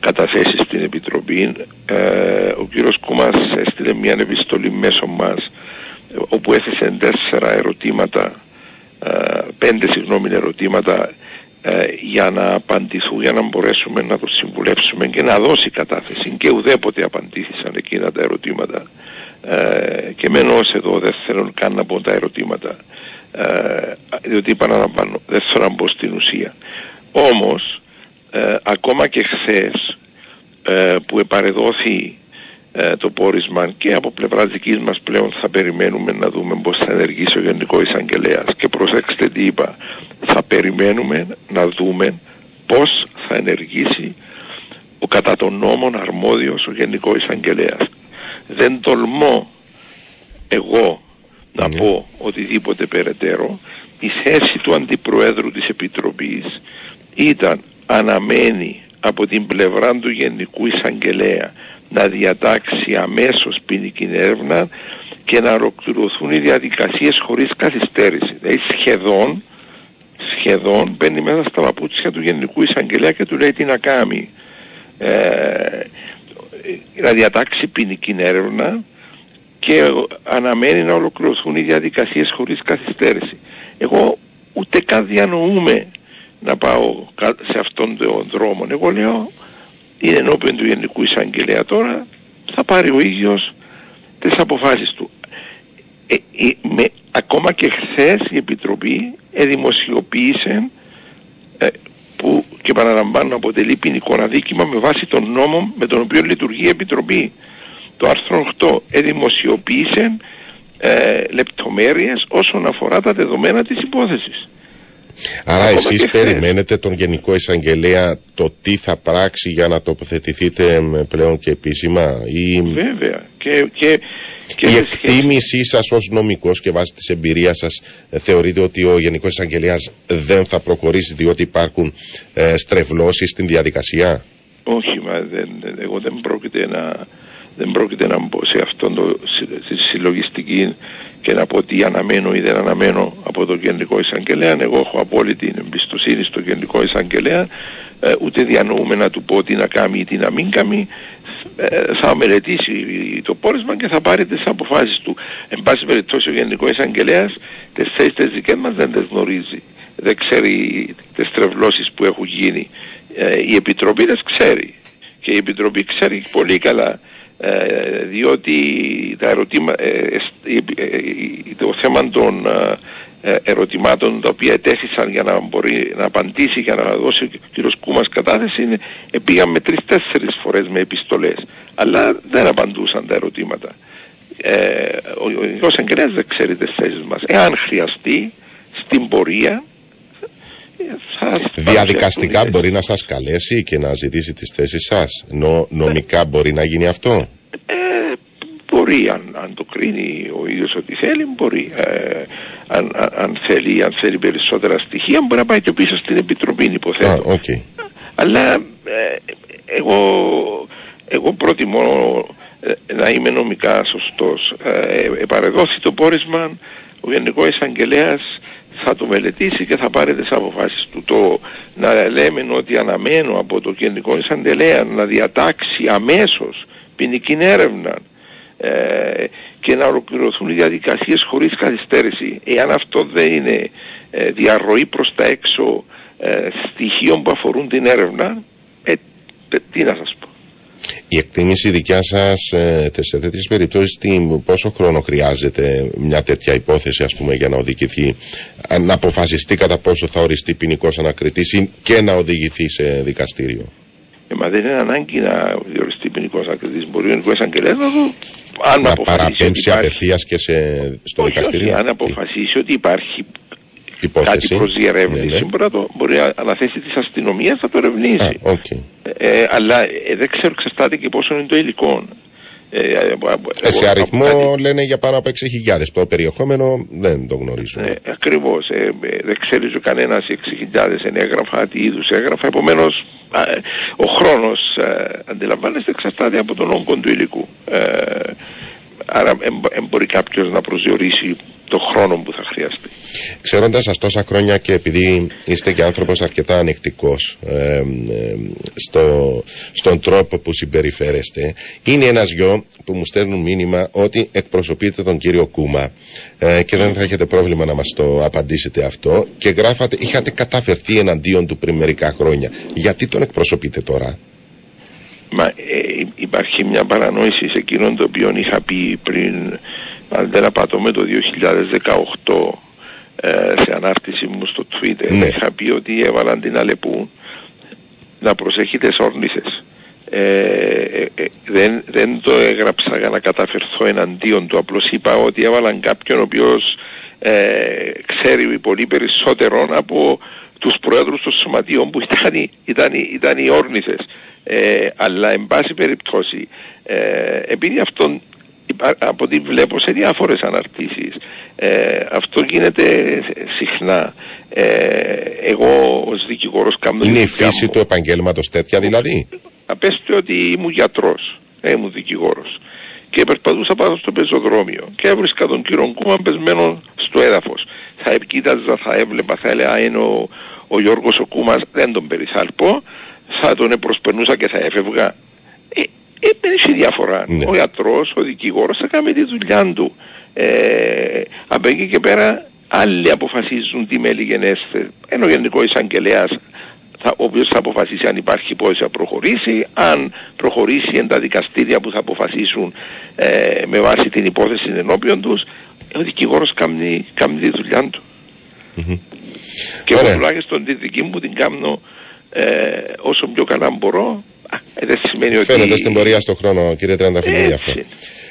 καταθέσει στην Επιτροπή. Ε, ο κύριος Κούμας έστειλε μια επιστολή μέσω μας όπου έθεσε τέσσερα ερωτήματα, πέντε συγγνώμη ερωτήματα για να απαντηθούν, για να μπορέσουμε να το συμβουλεύσουμε και να δώσει κατάθεση. Και ουδέποτε απαντήθησαν εκείνα τα ερωτήματα. Ε, και μένω ως εδώ δεν θέλω καν να πω τα ερωτήματα ε, διότι επαναλαμβάνω δεν θέλω να μπω στην ουσία όμως ε, ακόμα και χθες ε, που επαρεδόθη το πόρισμα και από πλευράς δικής μας πλέον θα περιμένουμε να δούμε πώς θα ενεργήσει ο Γενικός Εισαγγελέας και προσέξτε τι είπα θα περιμένουμε να δούμε πώς θα ενεργήσει ο κατά των νόμων αρμόδιος ο Γενικός Εισαγγελέας. Δεν τολμώ εγώ να Ναι. πω οτιδήποτε περαιτέρω. Η θέση του Αντιπροέδρου της Επιτροπής ήταν αναμένη από την πλευρά του Γενικού Εισαγγελέα να διατάξει αμέσως ποινική έρευνα και να ολοκληρωθούν οι διαδικασίες χωρίς καθυστέρηση. Δηλαδή σχεδόν, σχεδόν μπαίνει μέσα στα παπούτσια του Γενικού Εισαγγελέα και του λέει τι να κάνει. Ε, να διατάξει ποινική έρευνα και αναμένει να ολοκληρωθούν οι διαδικασίες χωρίς καθυστέρηση. Εγώ ούτε καν διανοούμε να πάω κα- σε αυτόν τον δρόμο. Εγώ λέω είναι ενώπιον του Γενικού Εισαγγελέα τώρα θα πάρει ο ίδιος τις αποφάσεις του. Ε, ε, με, ακόμα και χθες η Επιτροπή εδημοσιοποίησε ε, που και παραλαμβάνω αποτελεί ποινικό αδίκημα με βάση τον νόμο με τον οποίο λειτουργεί η Επιτροπή. Το άρθρο 8 εδημοσιοποίησε ε, λεπτομέρειες όσον αφορά τα δεδομένα της υπόθεσης. Άρα Ακόμα εσείς και χθες. περιμένετε τον Γενικό Εισαγγελέα το τι θα πράξει για να τοποθετηθείτε μ, πλέον και επίσημα ή Βέβαια. Και, και, και η σε σχέση- εκτίμησή σας ως νομικός και βάσει της εμπειρίας σας ε, θεωρείτε ότι ο Γενικός Εισαγγελέας δεν θα προχωρήσει διότι υπάρχουν ε, στρεβλώσεις στην διαδικασία; Όχι, μα δεν, εγώ δεν πρόκειται να, δεν πρόκειται να μπω σε αυτόν το συ- στη συλλογιστική και να πω τι αναμένω ή δεν αναμένω από τον Γενικό Εισαγγελέα. Εγώ έχω απόλυτη εμπιστοσύνη στο Γενικό Εισαγγελέα. Ε, ούτε διανοούμε να του πω τι να κάνει ή τι να μην κάνει. Ε, θα μελετήσει το πόρισμα και θα πάρει τις αποφάσεις του. Εν πάση περιπτώσει ο Γενικός Εισαγγελέας τις θέσεις τις δικές μας δεν τις γνωρίζει. Δεν ξέρει τις τρευλώσεις που έχουν γίνει. Ε, η Επιτροπή τις ξέρει. Και η Επιτροπή ξέρει πολύ καλά ε, διότι τα ερωτήμα, ε, ε, ε, ε, το θέμα των ε, ε, ερωτημάτων τα οποία ετέθησαν για να μπορεί να απαντήσει και να δώσει ο κ. Κούμας κατάθεση είναι, ε, πήγαν με τρεις-τέσσερις φορές με επιστολές αλλά δεν απαντούσαν τα ερωτήματα. Ε, ο, ο Γενικός Αγγελέας δεν ξέρει τις θέσεις μας. Εάν χρειαστεί στην πορεία ε, θα Διαδικαστικά παρουσιαστούν οι μπορεί να σας καλέσει και να ζητήσει τις θέσεις σας. Νο, νομικά μπορεί να γίνει αυτό; Ε, μπορεί, αν, αν το κρίνει ο ίδιος ότι θέλει, μπορεί. Ε, αν, αν, αν θέλει, αν θέλει περισσότερα στοιχεία, μπορεί να πάει και πίσω στην Επιτροπή, Α, υποθέτω. οκ. Αλλά ε, εγώ, εγώ προτιμώ ε, να είμαι νομικά σωστός. Ε, επαρεδόθη το πόρισμα, ο Γενικός Εισαγγελέας θα το μελετήσει και θα πάρει τις αποφάσεις του. Το να λέμε ότι αναμένω από το Γενικό Εισαγγελέα να διατάξει αμέσως ποινική έρευνα ε, και να ολοκληρωθούν οι διαδικασίες χωρίς καθυστέρηση. Εάν αυτό δεν είναι ε, διαρροή προς τα έξω ε, στοιχείων που αφορούν την έρευνα, ε, τε- τι να σας πω. Η εκτίμηση δικιά σας ε, τε- σε τέτοιες περιπτώσεις τι, πόσο χρόνο χρειάζεται μια τέτοια υπόθεση ας πούμε για να οδηγηθεί α, να αποφασιστεί κατά πόσο θα οριστεί ποινικός ανακριτής ή και να οδηγηθεί σε δικαστήριο; Ε, μα δεν είναι ανάγκη να διοριστεί ποινικός ανακριτής. Μπορεί ο Γενικός Αγγελέας να το αν να αποφασίσει ότι παραπέμψει υπάρχει- απευθείας και σε, στο όχι, δικαστήριο; όχι, αν αποφασίσει ότι υπάρχει υπόθεση. κάτι προς διερεύνηση, Ναι, ναι. μπορεί, να το, μπορεί να αναθέσει της αστυνομίας να το ερευνήσει. Α, οκ. Ε, αλλά ε, δεν ξέρω, εξαρτάται και πόσο είναι το υλικό. Ε, ε, ε, Ε, σε εγώ- αριθμό κάτι- λένε για πάνω από 6.000. Το περιεχόμενο δεν το γνωρίζουμε. Ε, Ακριβώς. Ε, ε, δεν ξέρει ο κανένας 6.000 εγγραφά, τι είδους έγγραφα. Επομένως, ο χρόνος, ε, αντιλαμβάνεστε, εξαρτάται από τον όγκο του υλικού. Ε, άρα, δεν μπορεί κάποιος να προσδιορίσει το χρόνο που θα χρειαστεί. Ξέροντας σας τόσα χρόνια και επειδή είστε και άνθρωπος αρκετά ανεκτικός ε, ε, στο, στον τρόπο που συμπεριφέρεστε, είναι ένας γιο που μου στέλνουν μήνυμα ότι εκπροσωπείτε τον κύριο Κούμα ε, και δεν θα έχετε πρόβλημα να μας το απαντήσετε αυτό και γράφατε, είχατε καταφερθεί εναντίον του πριν μερικά χρόνια. Γιατί τον εκπροσωπείτε τώρα; Μα ε, υπάρχει μια παρανόηση σε εκείνον το οποίο είχα πει πριν, αν δεν απατώμε το 2018 ε, σε ανάρτηση μου στο Twitter. Ναι. Είχα πει ότι έβαλαν την Αλεπού να προσέχει τις όρνηθες. Ε, ε, ε, δεν, δεν το έγραψα για να καταφερθώ εναντίον του. Απλώς είπα ότι έβαλαν κάποιον ο οποίος ε, ξέρει πολύ περισσότερο από τους πρόεδρους των σωματείων που ήταν, ήταν, ήταν οι όρνηθες. Ε, αλλά εν πάση περιπτώσει, ε, επειδή αυτόν από ό,τι βλέπω σε διάφορες αναρτήσεις ε, αυτό γίνεται συχνά. Ε, εγώ ως δικηγόρος κάνω Είναι η φύση του επαγγέλματος τέτοια δηλαδή; Απέστε ότι ήμουν γιατρός ε, ήμουν δικηγόρος. Και περπατούσα πάνω στο πεζοδρόμιο και έβρισκα τον κύριο Κούμα πεσμένο στο έδαφος. Θα επικοίταζα, θα έβλεπα, θα έλεγα είναι ο, ο Γιώργος ο Κούμας δεν τον περισάλπω. Θα τον προσπερνούσα και θα έφευγα ε, δεν έχει διαφορά. Ναι. Ο γιατρός, ο δικηγόρος θα κάνει τη δουλειά του. Ε, από εκεί και πέρα άλλοι αποφασίζουν τι μέλη γενέστε. Ενώ ο Γενικός Εισαγγελέας ο οποίος θα αποφασίσει αν υπάρχει υπόθεση να προχωρήσει, αν προχωρήσει εν τα δικαστήρια που θα αποφασίσουν ε, με βάση την υπόθεση ενώπιον τους, ο δικηγόρος κάνει, κάνει τη δουλειά του. Mm-hmm. Και εγώ τουλάχιστον τη δική μου την κάνω ε, όσο πιο καλά μπορώ ε, δεν σημαίνει Φαίνεται ότι... στην πορεία στον χρόνο, κύριε Τρενταφυλλίδη, αυτό.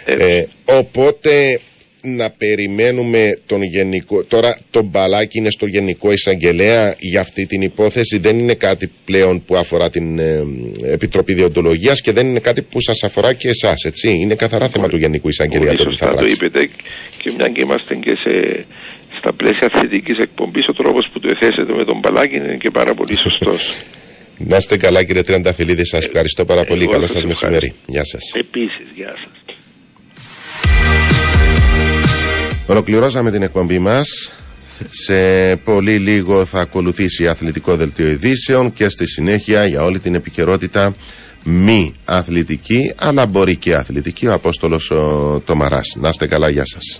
Ε, οπότε να περιμένουμε τον γενικό. Τώρα το μπαλάκι είναι στο γενικό εισαγγελέα για αυτή την υπόθεση. Δεν είναι κάτι πλέον που αφορά την ε, Επιτροπή Διοντολογίας και δεν είναι κάτι που σας αφορά και εσάς, έτσι. Είναι καθαρά θέμα του γενικού εισαγγελέα το θα Το είπετε και μια και είμαστε και σε, στα πλαίσια θετική εκπομπής, ο τρόπος που το εθέσετε με τον μπαλάκι είναι και πάρα πολύ σωστός. Να είστε καλά κύριε Τριανταφυλλίδη, σας ευχαριστώ πάρα πολύ. Καλό σας μεσημέρι. Γεια σας. Επίσης, γεια σας. Ολοκληρώσαμε την εκπομπή μας. Σε πολύ λίγο θα ακολουθήσει αθλητικό δελτίο ειδήσεων και στη συνέχεια για όλη την επικαιρότητα μη αθλητική αλλά μπορεί και αθλητική ο Απόστολος ο Τομαράς. Να είστε καλά, γεια σας.